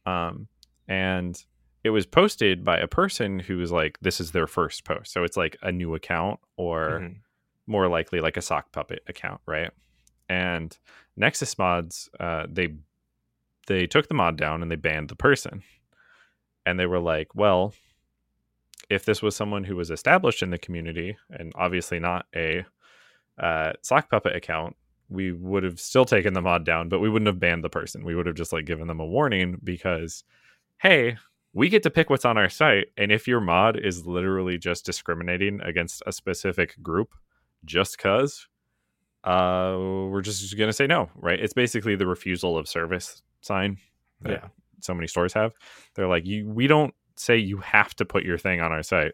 Um, and it was posted by a person who was like, this is their first post. So it's like a new account or Mhm. more likely like a sock puppet account, right? And Nexus mods, uh, they they took the mod down and they banned the person. And they were like, well, if this was someone who was established in the community and obviously not a uh, sock puppet account, we would have still taken the mod down, but we wouldn't have banned the person. We would have just like given them a warning because, hey, we get to pick what's on our site, and if your mod is literally just discriminating against a specific group, just cause, uh, we're just gonna say no, right? It's basically the refusal of service sign Yeah. So many stores have. They're like, you we don't say you have to put your thing on our site,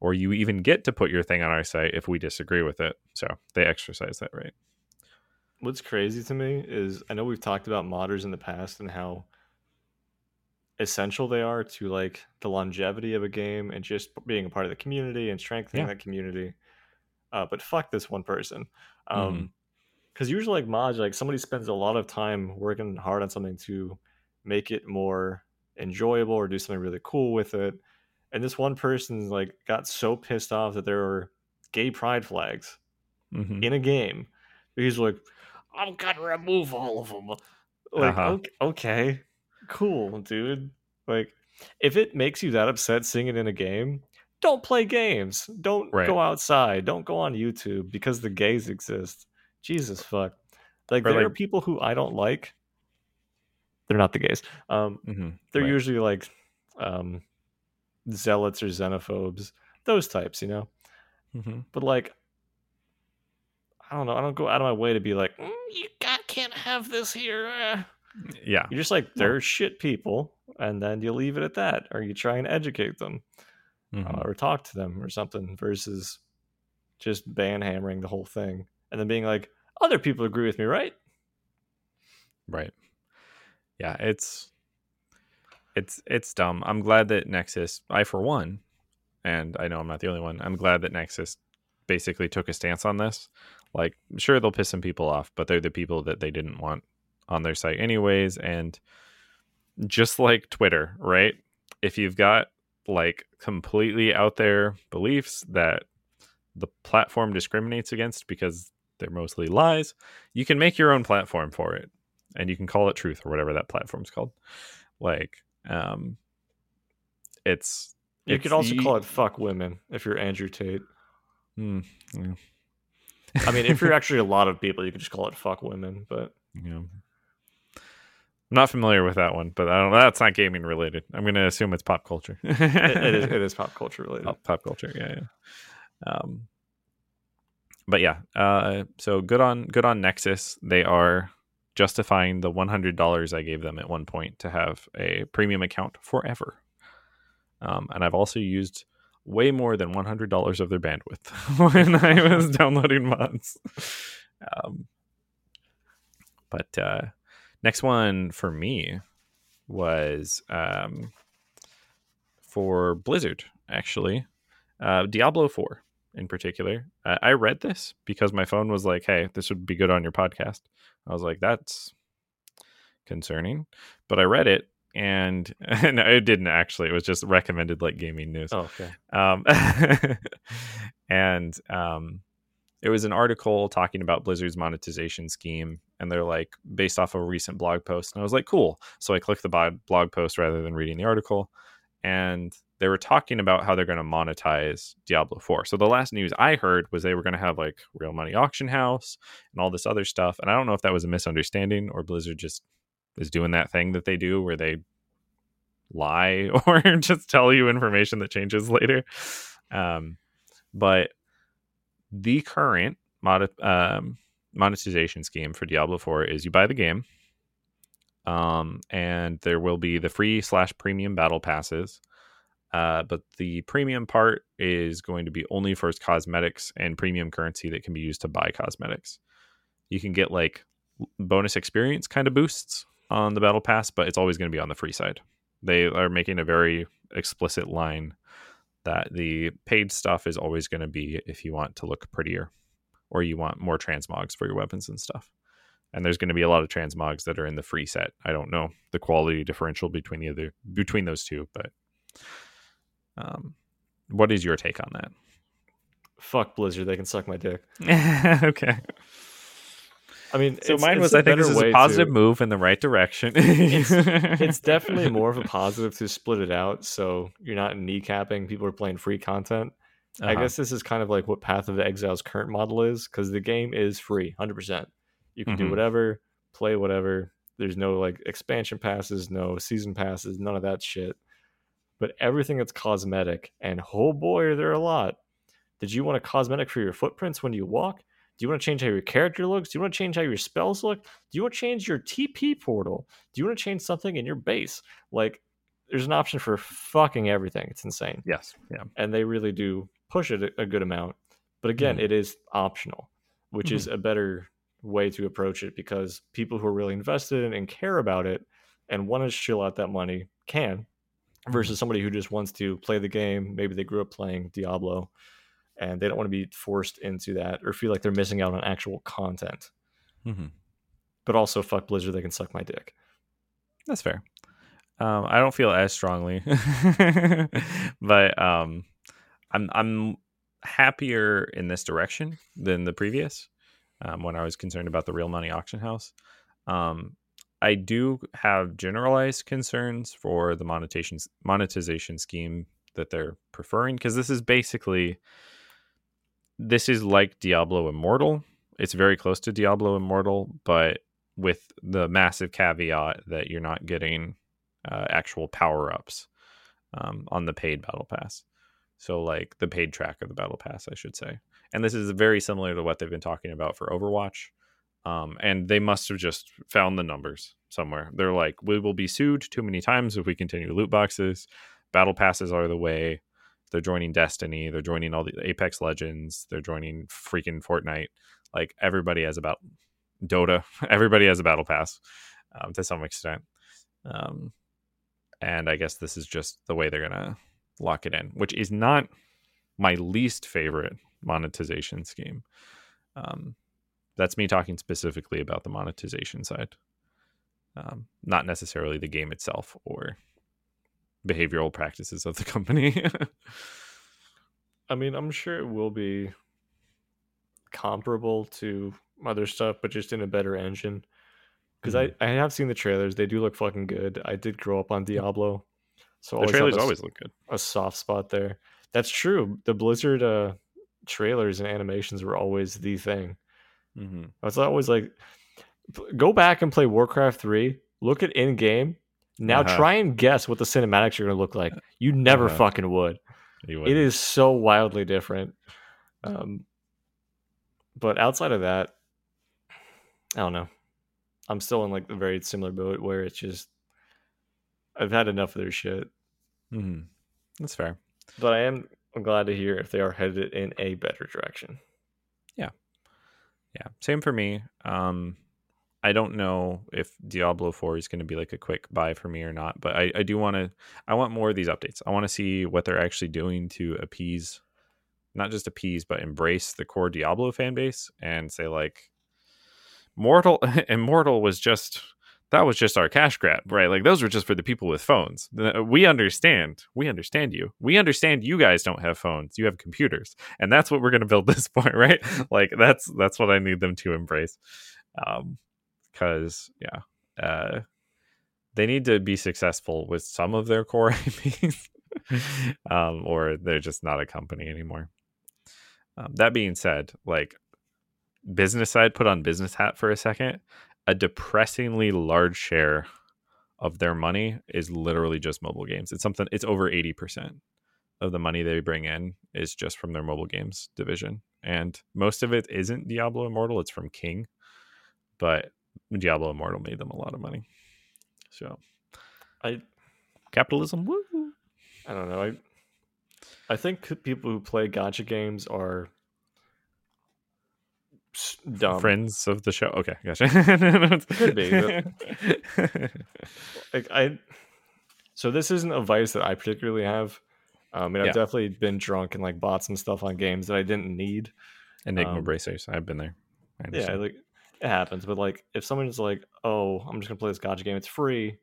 or you even get to put your thing on our site if we disagree with it. So they exercise that right. What's crazy to me is I know we've talked about modders in the past and how essential they are to like the longevity of a game and just being a part of the community and strengthening Yeah. that community. Uh, but fuck this one person. Mhm. Um, because usually like mods, like somebody spends a lot of time working hard on something to make it more enjoyable or do something really cool with it. And this one person like got so pissed off that there were gay pride flags Mhm. in a game. He's like, I'm gonna remove all of them. Like, Uh-huh. okay, okay, cool, dude. Like, if it makes you that upset seeing it in a game, don't play games. Don't Right. go outside. Don't go on YouTube because the gays exist. Jesus fuck. Like, Or, there are people who I don't like. They're not the gays. Um, Mhm. they're Right. usually like um zealots or xenophobes, those types, you know. Mhm. But like, I don't know. I don't go out of my way to be like, "Mm, you got, can't have this here. uh." Yeah. You're just like, they're shit people, and then you leave it at that, or you try and educate them, Mhm. uh, or talk to them, or something, versus just ban hammering the whole thing, and then being like, other people agree with me, right? Right. Yeah, it's it's it's dumb. I'm glad that Nexus, I for one, and I know I'm not the only one. I'm glad that Nexus basically took a stance on this. Like, sure they'll piss some people off, but they're the people that they didn't want on their site anyways and just like Twitter, right? If you've got like completely out there beliefs that the platform discriminates against because they're mostly lies, you can make your own platform for it and you can call it truth or whatever that platform's called. Like, um, it's You It's could also the- call it "fuck women" if you're Andrew Tate. hmm, yeah, I mean, if you're actually a lot of people, you could just call it "fuck women." But you know, I'm not familiar with that one, but I don't. That's not gaming related. I'm going to assume it's pop culture. it, it is it is pop culture related. pop, pop culture. Yeah, yeah. Um, but yeah, uh, so good on good on Nexus. They are justifying the one hundred dollars I gave them at one point to have a premium account forever. Um, and I've also used way more than one hundred dollars of their bandwidth when I was downloading mods. Um, but uh, next one for me was um, for Blizzard, actually. Uh, Diablo 4 in particular. Uh, I read this because my phone was like, hey, this would be good on your podcast. I was like, that's concerning. But I read it and, and it didn't actually. It was just recommended like gaming news. Oh, okay. Um, and um, it was an article talking about Blizzard's monetization scheme, and they're like based off of a recent blog post. And I was like, cool. So I clicked the blog post rather than reading the article, and they were talking about how they're going to monetize Diablo 4. So the last news I heard was they were going to have like real money auction house and all this other stuff. And I don't know if that was a misunderstanding or Blizzard just is doing that thing that they do where they lie or just tell you information that changes later. Um, but the current mod- um, monetization scheme for Diablo 4 is you buy the game, um, and there will be the free slash premium battle passes. Uh, but the premium part is going to be only for cosmetics and premium currency that can be used to buy cosmetics. You can get like bonus experience kind of boosts on the battle pass, but it's always going to be on the free side. They are making a very explicit line that the paid stuff is always going to be if you want to look prettier or you want more transmogs for your weapons and stuff. And there's going to be a lot of transmogs that are in the free set. I don't know the quality differential between the other between those two, but um, what is your take on that? Fuck Blizzard. They can suck my dick. okay. I mean, So it's- mine it's was I think this is a positive to- move in the right direction. it's definitely more of a positive to split it out so you're not kneecapping people are playing free content. I Uh-huh. guess this is kind of like what Path of the Exile's current model is because the game is free, 100%. You can Mhm. do whatever, play whatever. There's no like expansion passes, no season passes, none of that shit. But everything that's cosmetic, and oh boy, are there a lot. Did you want a cosmetic for your footprints when you walk? Do you want to change how your character looks? Do you want to change how your spells look? Do you want to change your TP portal? Do you want to change something in your base? Like, there's an option for fucking everything. It's insane. Yes. Yeah. And they really do push it a, good amount. But again, Mhm. it is optional, which is a better way to approach it because people who are really invested in and care about it and want to chill out that money can versus somebody who just wants to play the game. Maybe they grew up playing Diablo and they don't want to be forced into that or feel like they're missing out on actual content. hmm But also, fuck Blizzard, they can suck my dick. That's fair. Um, I don't feel as strongly, but um, I'm I'm happier in this direction than the previous. Um, when I was concerned about the real money auction house, um, I do have generalized concerns for the monetization monetization scheme that they're preferring because this is basically this is like Diablo Immortal. It's very close to Diablo Immortal, but with the massive caveat that you're not getting uh, actual power ups um, on the paid battle pass. So, like the paid track of the battle pass, I should say. And this is very similar to what they've been talking about for Overwatch. Um, and they must have just found the numbers somewhere. They're like, we will be sued too many times if we continue loot boxes. Battle passes are the way. They're joining Destiny. They're joining all the Apex Legends. They're joining freaking Fortnite. Like everybody has about Dota. Everybody has a battle pass um, to some extent. Um, and I guess this is just the way they're gonna lock it in, which is not my least favorite monetization scheme. Um, that's me talking specifically about the monetization side, um, not necessarily the game itself or behavioral practices of the company. I mean, I'm sure it will be comparable to other stuff, but just in a better engine. Because Mhm. I, I have seen the trailers; they do look fucking good. I did grow up on Diablo, so the always trailers a always look good. a soft spot there. That's true. The Blizzard uh, trailers and animations were always the thing. Mm-hmm. I was always like, go back and play Warcraft 3, look at in game. Now Uh-huh. try and guess what the cinematics are going to look like. You never Uh-huh. fucking would. It is so wildly different. Um, but outside of that, I don't know. I'm still in like a very similar boat where it's just, I've had enough of their shit. hmm That's fair. But I am glad to hear if they are headed in a better direction. Yeah, same for me. Um, I don't know if Diablo 4 is going to be like a quick buy for me or not, but I, I do want to, I want more of these updates. I want to see what they're actually doing to appease, not just appease, but embrace the core Diablo fan base and say, like, Mortal, Immortal was just, that was just our cash grab, right? Like, those were just for the people with phones. We understand. We understand you. We understand you guys don't have phones. You have computers. And that's what we're going to build this for, right? like that's that's what I need them to embrace. Um cuz yeah, uh they need to be successful with some of their core IPs. um or they're just not a company anymore. Um, that being said, like business side put on business hat for a second, a depressingly large share of their money is literally just mobile games. It's something it's over 80% of the money they bring in is just from their mobile games division. And most of it isn't Diablo Immortal, it's from King. But Diablo Immortal made them a lot of money. So I capitalism, woo. I don't know. I I think people who play gacha games are dumb. Friends of the show. Okay, gotcha. Could be, Like I, so this isn't a vice that I particularly have. Um, I mean, Yeah. I've definitely been drunk and like bought some stuff on games that I didn't need. Enigma Um, bracers. I've been there. Yeah, like it happens. But like, if someone's like, "Oh, I'm just gonna play this gacha game. It's free,"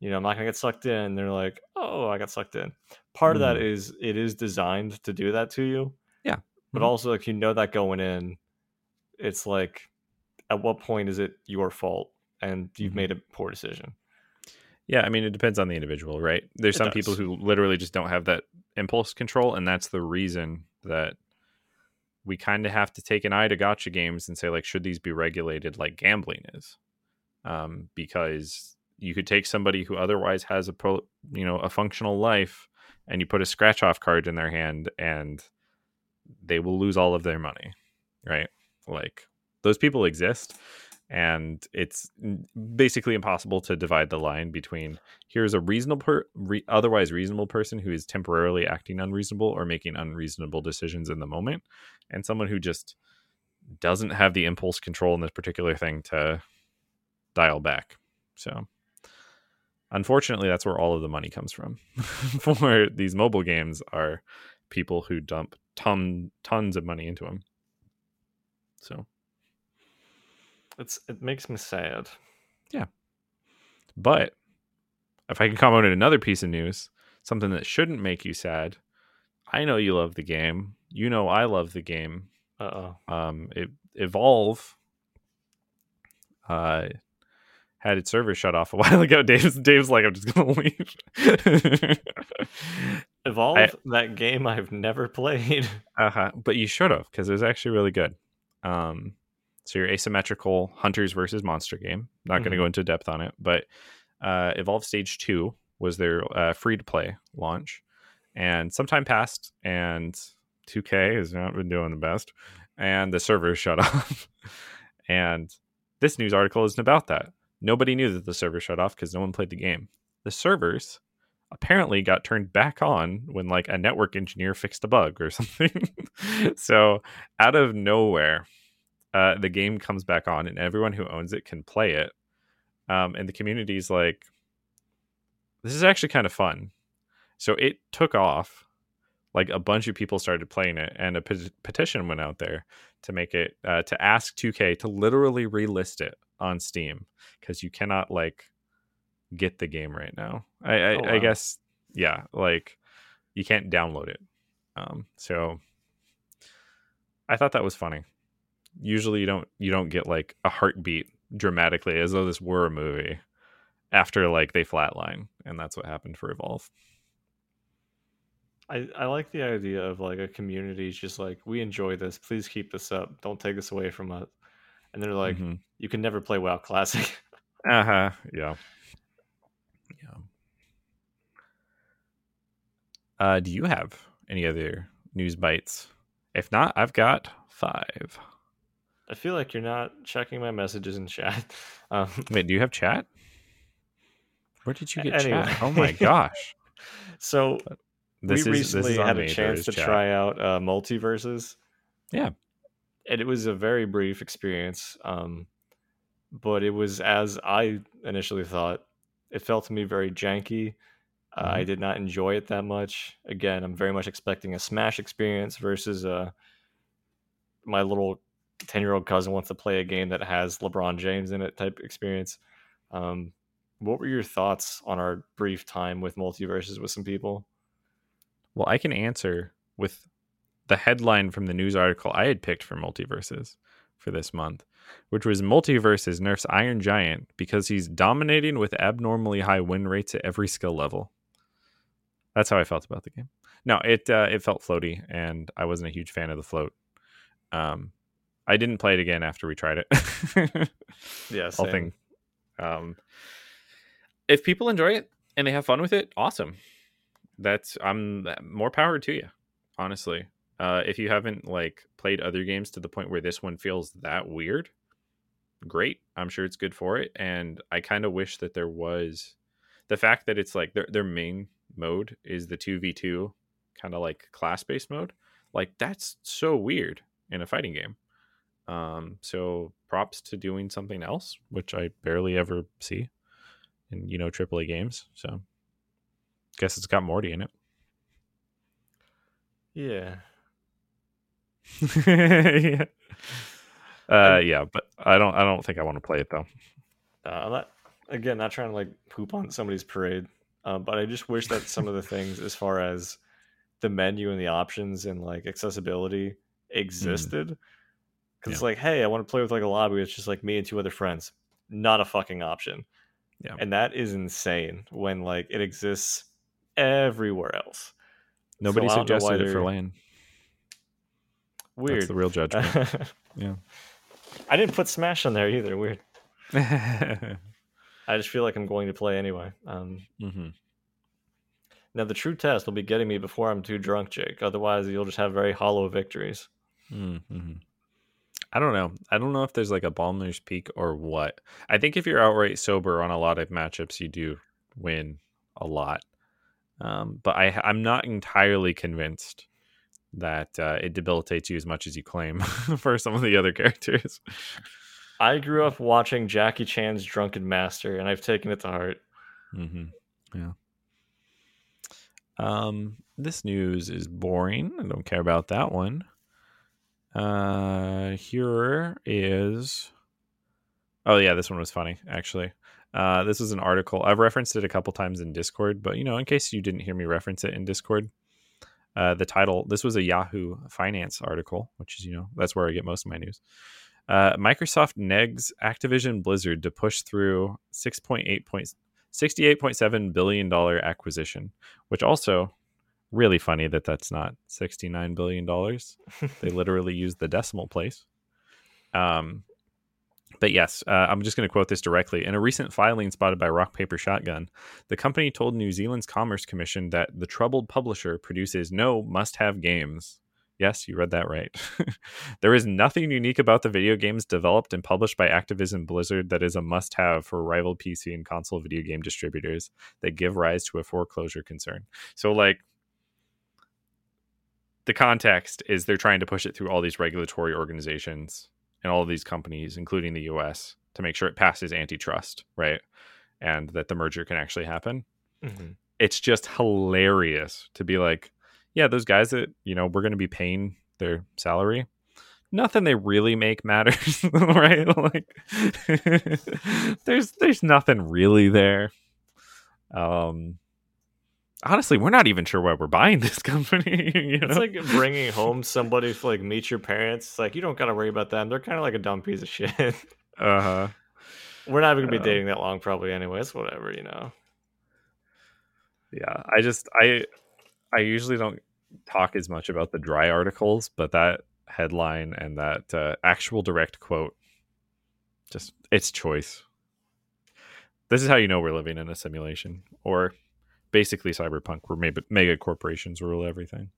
you know, I'm not gonna get sucked in. They're like, "Oh, I got sucked in." Part of that is it is designed to do that to you. Yeah. But Mhm. also, like you know that going in, it's like, at what point is it your fault and you've made a poor decision? Yeah, I mean, it depends on the individual, right? There's It some people who literally just don't have that impulse control, and that's the reason that we kind of have to take an eye to gacha games and say, like, should these be regulated like gambling is? Um, because you could take somebody who otherwise has a pro, you know, a functional life, and you put a scratch off card in their hand, and they will lose all of their money, right? Like those people exist and it's basically impossible to divide the line between here's a reasonable per, re, otherwise reasonable person who is temporarily acting unreasonable or making unreasonable decisions in the moment and someone who just doesn't have the impulse control in this particular thing to dial back. So unfortunately that's where all of the money comes from. For these mobile games are people who dump ton tons of money into them so it's it makes me sad. Yeah. But if I can comment on another piece of news, something that shouldn't make you sad, I know you love the game. You know I love the game. Uh oh. Um, it, Evolve uh, had its server shut off a while ago. Dave's Dave's like, I'm just gonna leave. Evolve I- that game I've never played. uh-huh. But you should have because it was actually really good. Um, so your asymmetrical hunters versus monster game. Not going to go into depth on it, but uh, Evolve Stage Two was their uh, free to play launch, and some time passed, and 2K has not been doing the best, and the servers shut off. and this news article isn't about that. Nobody knew that the server shut off because no one played the game. The servers apparently got turned back on when like a network engineer fixed a bug or something. so out of nowhere, uh, the game comes back on and everyone who owns it can play it. Um, and the community's like, this is actually kind of fun. So it took off. Like a bunch of people started playing it, and a pet- petition went out there to make it uh, to ask 2K to literally relist it on Steam because you cannot like get the game right now. I I, Oh, I guess yeah, like you can't download it. Um, so I thought that was funny. Usually you don't you don't get like a heartbeat dramatically as though this were a movie after like they flatline, and that's what happened for Evolve. I, I like the idea of like a community just like we enjoy this. Please keep this up. Don't take this away from us. And they're like, Mhm. you can never play WoW Classic. Uh huh. Yeah. Yeah. Uh, do you have any other news bites? If not, I've got five. I feel like you're not checking my messages in chat. Um, Wait, do you have chat? Where did you get Anyway. chat? Oh my gosh! so This we is recently had a chance to chat. try out uh, MultiVersus. Yeah. and it was a very brief experience. Um, but it was as I initially thought. It felt to me very janky. Uh, I Mm-hmm. did not enjoy it that much. Again, I'm very much expecting a Smash experience versus uh, my little ten year old cousin wants to play a game that has LeBron James in it type experience. Um, what were your thoughts on our brief time with MultiVersus with some people? Well, I can answer with the headline from the news article I had picked for MultiVersus for this month, which was MultiVersus nerfs Iron Giant because he's dominating with abnormally high win rates at every skill level. That's how I felt about the game. No, it uh, it felt floaty, and I wasn't a huge fan of the float. Um, I didn't play it again after we tried it. Yeah, I'll think. Um, if people enjoy it and they have fun with it, awesome. That's I'm more power to you, honestly. Uh, if you haven't like played other games to the point where this one feels that weird, great. I'm sure it's good for it, and I kind of wish that there was the fact that it's like their their main mode is the two v two kind of like class based mode. Like that's so weird in a fighting game. Um, so props to doing something else, which I barely ever see in you know AAA games. So guess it's got Morty in Yeah. it. yeah. Uh, yeah, but I don't. I don't think I want to play it though. Uh, I'm not again not trying to like poop on somebody's parade, um, but I just wish that some of the things as far as the menu and the options and like accessibility existed. Because it's like, hey, I want to play with like a lobby. It's just like me and two other friends. Not a fucking option. Yeah. and that is insane when like it exists everywhere else. Nobody I don't know why suggested it for LAN. That's Weird. the real judgment. Yeah. I didn't put Smash on there either. Weird. I just feel like I'm going to play anyway. Um, now the true test will be getting me before I'm too drunk, Jake. Otherwise, you'll just have very hollow victories. Mm-hmm. I don't know. I don't know if there's like a Ballmer's peak or what. I think if you're outright sober on a lot of matchups, you do win a lot. Um, but I, I'm not entirely convinced that uh, it debilitates you as much as you claim for some of the other characters. I grew up watching Jackie Chan's Drunken Master, and I've taken it to heart. Mm-hmm. Yeah. Um, this news is boring. I don't care about that one. Uh, here is. Oh yeah, this one was funny actually. Uh, this is an article I've referenced it a couple times in Discord, but you know, in case you didn't hear me reference it in Discord, uh, the title this was a Yahoo Finance article, which is you know that's where I get most of my news. Uh, Microsoft negs Activision Blizzard to push through 6.8 points, $68.7 billion acquisition, which also really funny that that's not $69 billion. they literally used the decimal place. Um, but yes, uh, I'm just going to quote this directly. In a recent filing spotted by Rock Paper Shotgun, the company told New Zealand's Commerce Commission that the troubled publisher produces no must have games. Yes, you read that right. there is nothing unique about the video games developed and published by Activision Blizzard that is a must have for rival PC and console video game distributors that give rise to a foreclosure concern. So, like, the context is they're trying to push it through all these regulatory organizations and all of these companies, including the US, to make sure it passes antitrust, right? And that the merger can actually happen. Mm-hmm. It's just hilarious to be like, yeah, those guys that, you know, we're going to be paying their salary, nothing they really make matters, right? Like there's there's nothing really there. Um honestly, we're not even sure why we're buying this company. you know? It's like bringing home somebody to like meet your parents. It's like you don't got to worry about them. They're kind of like a dumb piece of shit. uh huh. We're not even gonna be uh, dating that long, probably. Anyways, whatever, you know. Yeah, I just I I usually don't talk as much about the dry articles, but that headline and that uh, actual direct quote, just its choice. This is how you know we're living in a simulation, or basically cyberpunk where mega, mega corporations rule everything.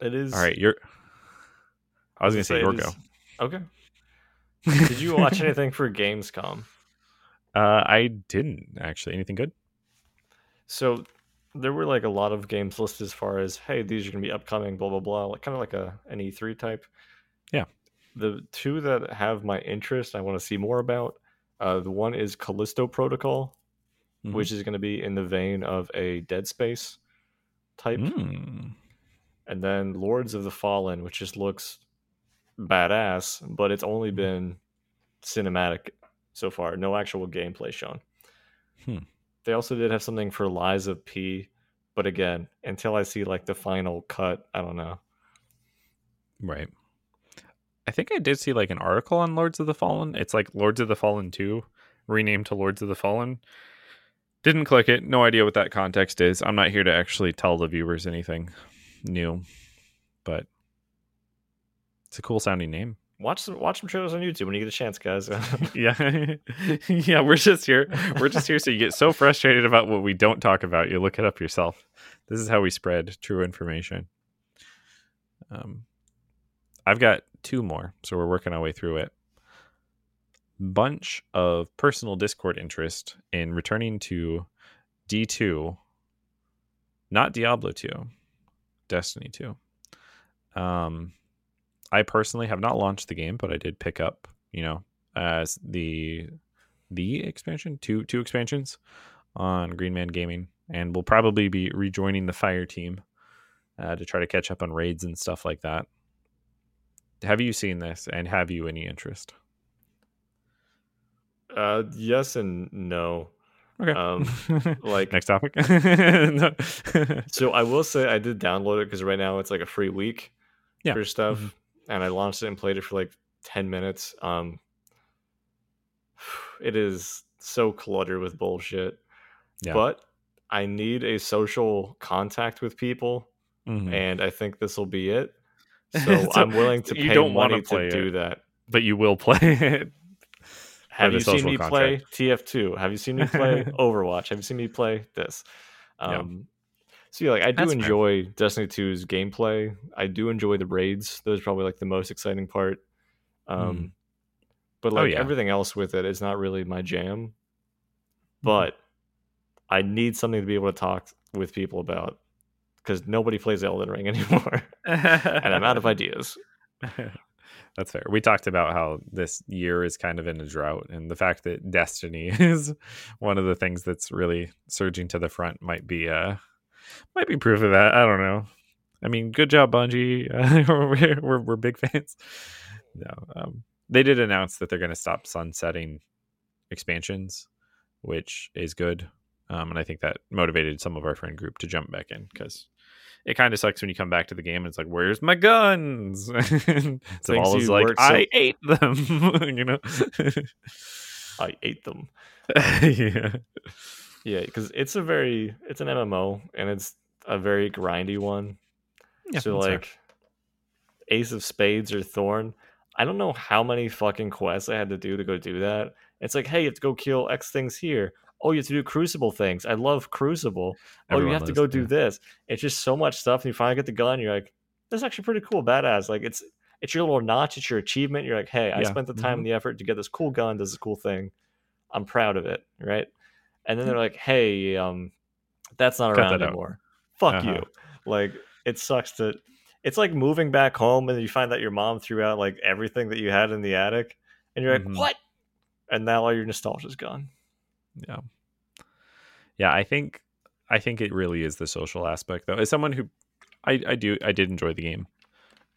It is. All right, you're. I was gonna say, say your go. Okay. Did you watch anything for Gamescom? Uh, I didn't actually. Anything good? So there were like a lot of games listed as far as hey, these are gonna be upcoming, blah blah blah, like kind of like a an E3 type. Yeah. The two that have my interest, I want to see more about. Uh, the one is Callisto Protocol, mm-hmm. which is going to be in the vein of a Dead Space type. Mm. And then Lords of the Fallen, which just looks badass, but it's only mm-hmm. been cinematic so far, no actual gameplay shown. Hmm. They also did have something for Lies of P, but again, until I see like the final cut, I don't know. Right. I think I did see like an article on Lords of the Fallen. It's like Lords of the Fallen 2 renamed to Lords of the Fallen. Didn't click it. No idea what that context is. I'm not here to actually tell the viewers anything new, but it's a cool sounding name. Watch some watch some trailers on YouTube when you get a chance, guys. yeah, yeah. We're just here. We're just here so you get so frustrated about what we don't talk about, you look it up yourself. This is how we spread true information. Um, I've got two more, so we're working our way through it bunch of personal Discord interest in returning to D2, not Diablo 2, Destiny 2. Um, I personally have not launched the game, but I did pick up, you know, as the the expansion, two two expansions on Green Man Gaming, and we'll probably be rejoining the Fire team uh, to try to catch up on raids and stuff like that. Have you seen this, and have you any interest? Uh, yes and no. Okay. Um, like next topic. so I will say I did download it because right now it's like a free week yeah. for stuff, mm-hmm. And I launched it and played it for like ten minutes. Um, it is so cluttered with bullshit. Yeah. But I need a social contact with people, mm-hmm. and I think this will be it. So, so I'm willing to pay money to do that. But you will play it. Have you seen me contract. play TF2? Have you seen me play Overwatch? Have you seen me play this? Um, So yeah, like I do That's fair. enjoy Destiny 2's gameplay. I do enjoy the raids. Those are probably like the most exciting part. Um, Mm. but Oh, like yeah. everything else with it is not really my jam. Mm-hmm. But I need something to be able to talk with people about because nobody plays Elden Ring anymore, and I'm out of ideas. That's fair. We talked about how this year is kind of in a drought, and the fact that Destiny is one of the things that's really surging to the front might be uh might be proof of that. I don't know. I mean, good job, Bungie. we're, we're we're big fans. No, um, they did announce that they're going to stop sunsetting expansions, which is good. Um, and I think that motivated some of our friend group to jump back in because it kind of sucks when you come back to the game and it's like, "Where's my guns?" and Things Zavala's you like, worked so- "I ate them," you know. I ate them. yeah, Yeah, because it's a very it's an MMO and it's a very grindy one. yeah. so that's fair. like Ace of Spades or Thorn, I don't know how many fucking quests I had to do to go do that. It's like, hey, you have to go kill X things here. Oh, you have to do Crucible things. I love Crucible. oh, you have to go do this. It's just so much stuff, and you finally get the gun. You're like, that's actually pretty cool, badass. Like it's it's your little notch. It's your achievement. You're like, hey, I Yeah, spent the time mhm. and the effort to get this cool gun. Does this cool thing. I'm proud of it, right? And then they're like, hey, um, that's not Cut around that anymore. Fuck Uh-huh. you. Like it sucks to. It's like moving back home and you find that your mom threw out like everything that you had in the attic, and you're like, Mhm. what? And now all your nostalgia's gone. yeah yeah i think i think it really is the social aspect though as someone who i i do i did enjoy the game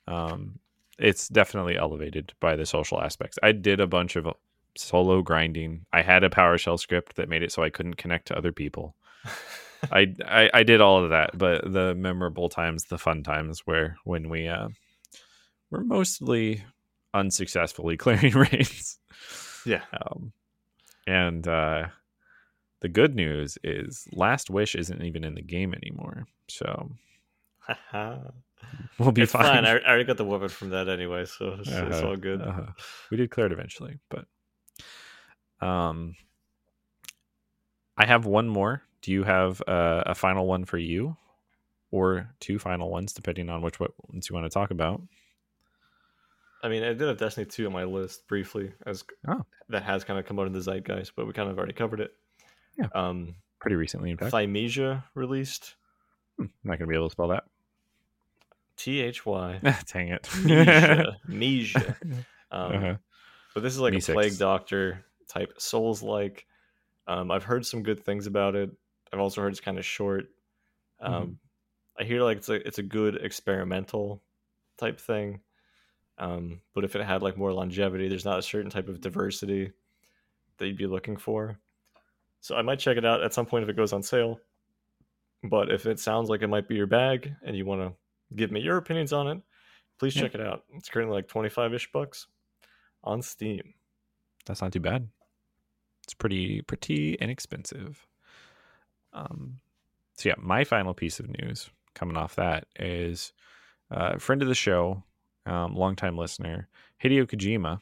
um it's definitely elevated by the social aspects i did a bunch of solo grinding i had a powershell script that made it so i couldn't connect to other people I, I i did all of that but the memorable times the fun times where when we uh were mostly unsuccessfully clearing raids Yeah. um, and uh, the good news is Last Wish isn't even in the game anymore, so we'll be it's fine. fine. I, I already got the weapon from that anyway, so it's, it's Uh-huh, all good. uh-huh. We did clear it eventually, but um, I have one more. Do you have uh, a final one for you, or two final ones, depending on which ones you want to talk about? I mean, I did have Destiny 2 on my list briefly, as Oh. that has kind of come out in the zeitgeist, but we kind of already covered it. Yeah. Um, Pretty recently, in fact. Thymesia released. Hmm, not gonna be able to spell that. T H Y. Dang it. Mesia. Mesia. Um, Uh-huh. But this is like Me a plague six. doctor type Souls like. Um, I've heard some good things about it. I've also heard it's kind of short. Um, Mhm. I hear like it's a it's a good experimental type thing. Um, but if it had like more longevity, there's not a certain type of diversity that you'd be looking for. So I might check it out at some point if it goes on sale. But if it sounds like it might be your bag and you want to give me your opinions on it, please Yeah. check it out. It's currently like 25 ish bucks on Steam. That's not too bad. It's pretty pretty inexpensive. Um, so yeah, my final piece of news coming off that is uh, a friend of the show, um, longtime listener, Hideo Kojima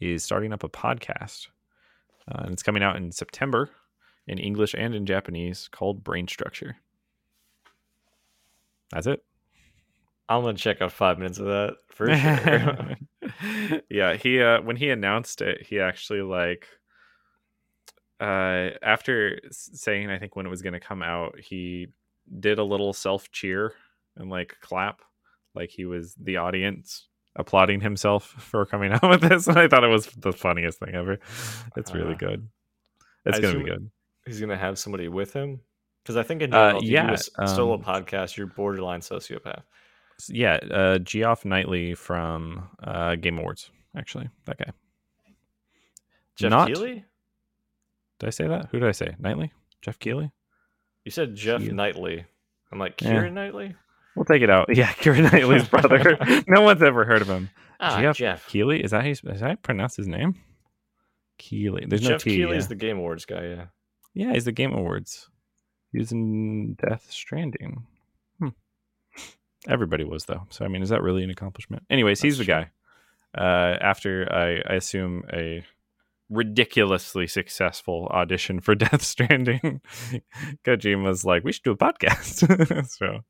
is starting up a podcast, uh, and it's coming out in September in English and in Japanese called Brain Structure. That's it. I'm gonna check out five minutes of that for sure. yeah, he uh when he announced it, he actually like uh after saying I think when it was going to come out, he did a little self cheer and like clap like he was the audience applauding himself for coming out with this and I thought it was the funniest thing ever. It's really Uh, good. It's I to be good. He's gonna have somebody with him because I think in Uh, general, do yeah, a s- solo um, podcast, you're borderline sociopath. Yeah, uh Jeff Knightley from uh Game Awards actually. That guy. Jeff Not-? Did I say that? Who did I say? Knightley? Jeff Keighley? You said Jeff. Knightley. I'm like Yeah. Kieran Knightley. We'll take it out. Yeah, Kieran Knightley's brother. no one's ever heard of him. Ah, Jeff Jeff. Keighley? Is that how you, is that pronounce his name? Keighley. There's no Jeff T. Keighley's yeah. the Game Awards guy. Yeah. yeah, he's the Game Awards. He was in Death Stranding. Everybody was though. So I mean, is that really an accomplishment? Anyways, he's the That's guy. Uh, after I, I assume a ridiculously successful audition for Death Stranding, Kojima's like, we should do a podcast. so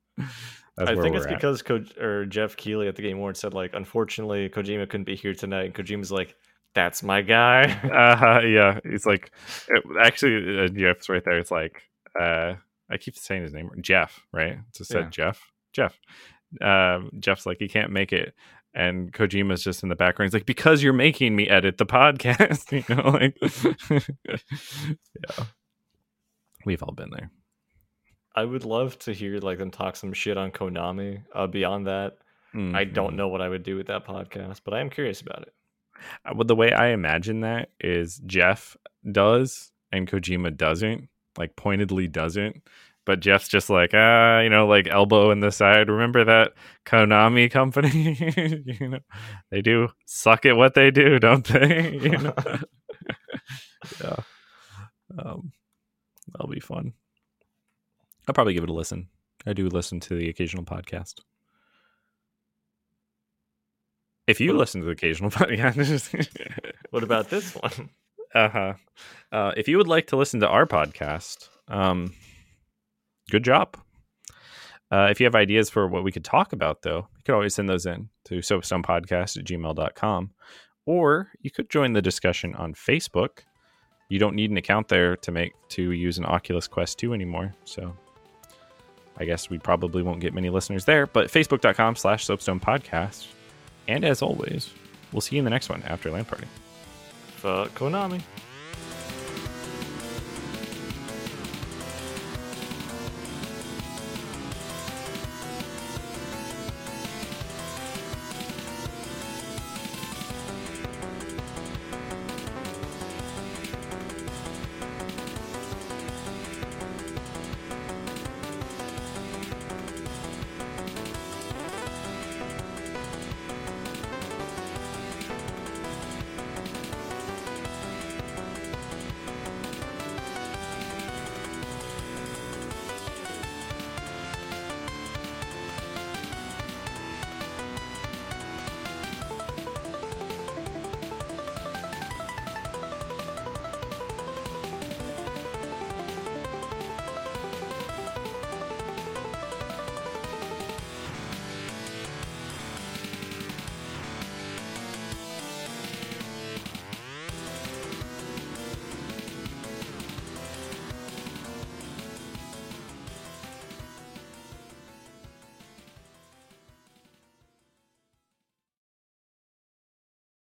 I think it's at. because Ko- or Jeff Keighley at the Game Awards said like, unfortunately, Kojima couldn't be here tonight, and Kojima's like, that's my guy. uh, yeah, he's like, it, actually, uh, Jeff's right there. It's like, uh, I keep saying his name, Jeff, right? Just said yeah. Jeff. Jeff. Um, Jeff's like, he can't make it and Kojima's just in the background. He's like, because you're making me edit the podcast, you know, like, yeah, we've all been there. I would love to hear like them talk some shit on Konami. Uh, beyond that, mm-hmm. I don't know what I would do with that podcast, but I am curious about it. Uh, well, the way I imagine that is Jeff does and Kojima doesn't, like pointedly doesn't, but Jeff's just like, ah, you know, like elbow in the side. Remember that Konami company? you know, they do suck at what they do, don't they? you know? yeah. Um, that'll be fun. I'll probably give it a listen. I do listen to the occasional podcast. If you listen to the occasional podcast, what about this one? Uh-huh. Uh If you would like to listen to our podcast, um, good job. Uh, if you have ideas for what we could talk about, though, you could always send those in to soapstonepodcast at gmail.com. Or you could join the discussion on Facebook. You don't need an account there to make to use an Oculus Quest 2 anymore. So I guess we probably won't get many listeners there. But facebook.com slash soapstone podcast. And as always, we'll see you in the next one after LAN Party. Fuck Konami.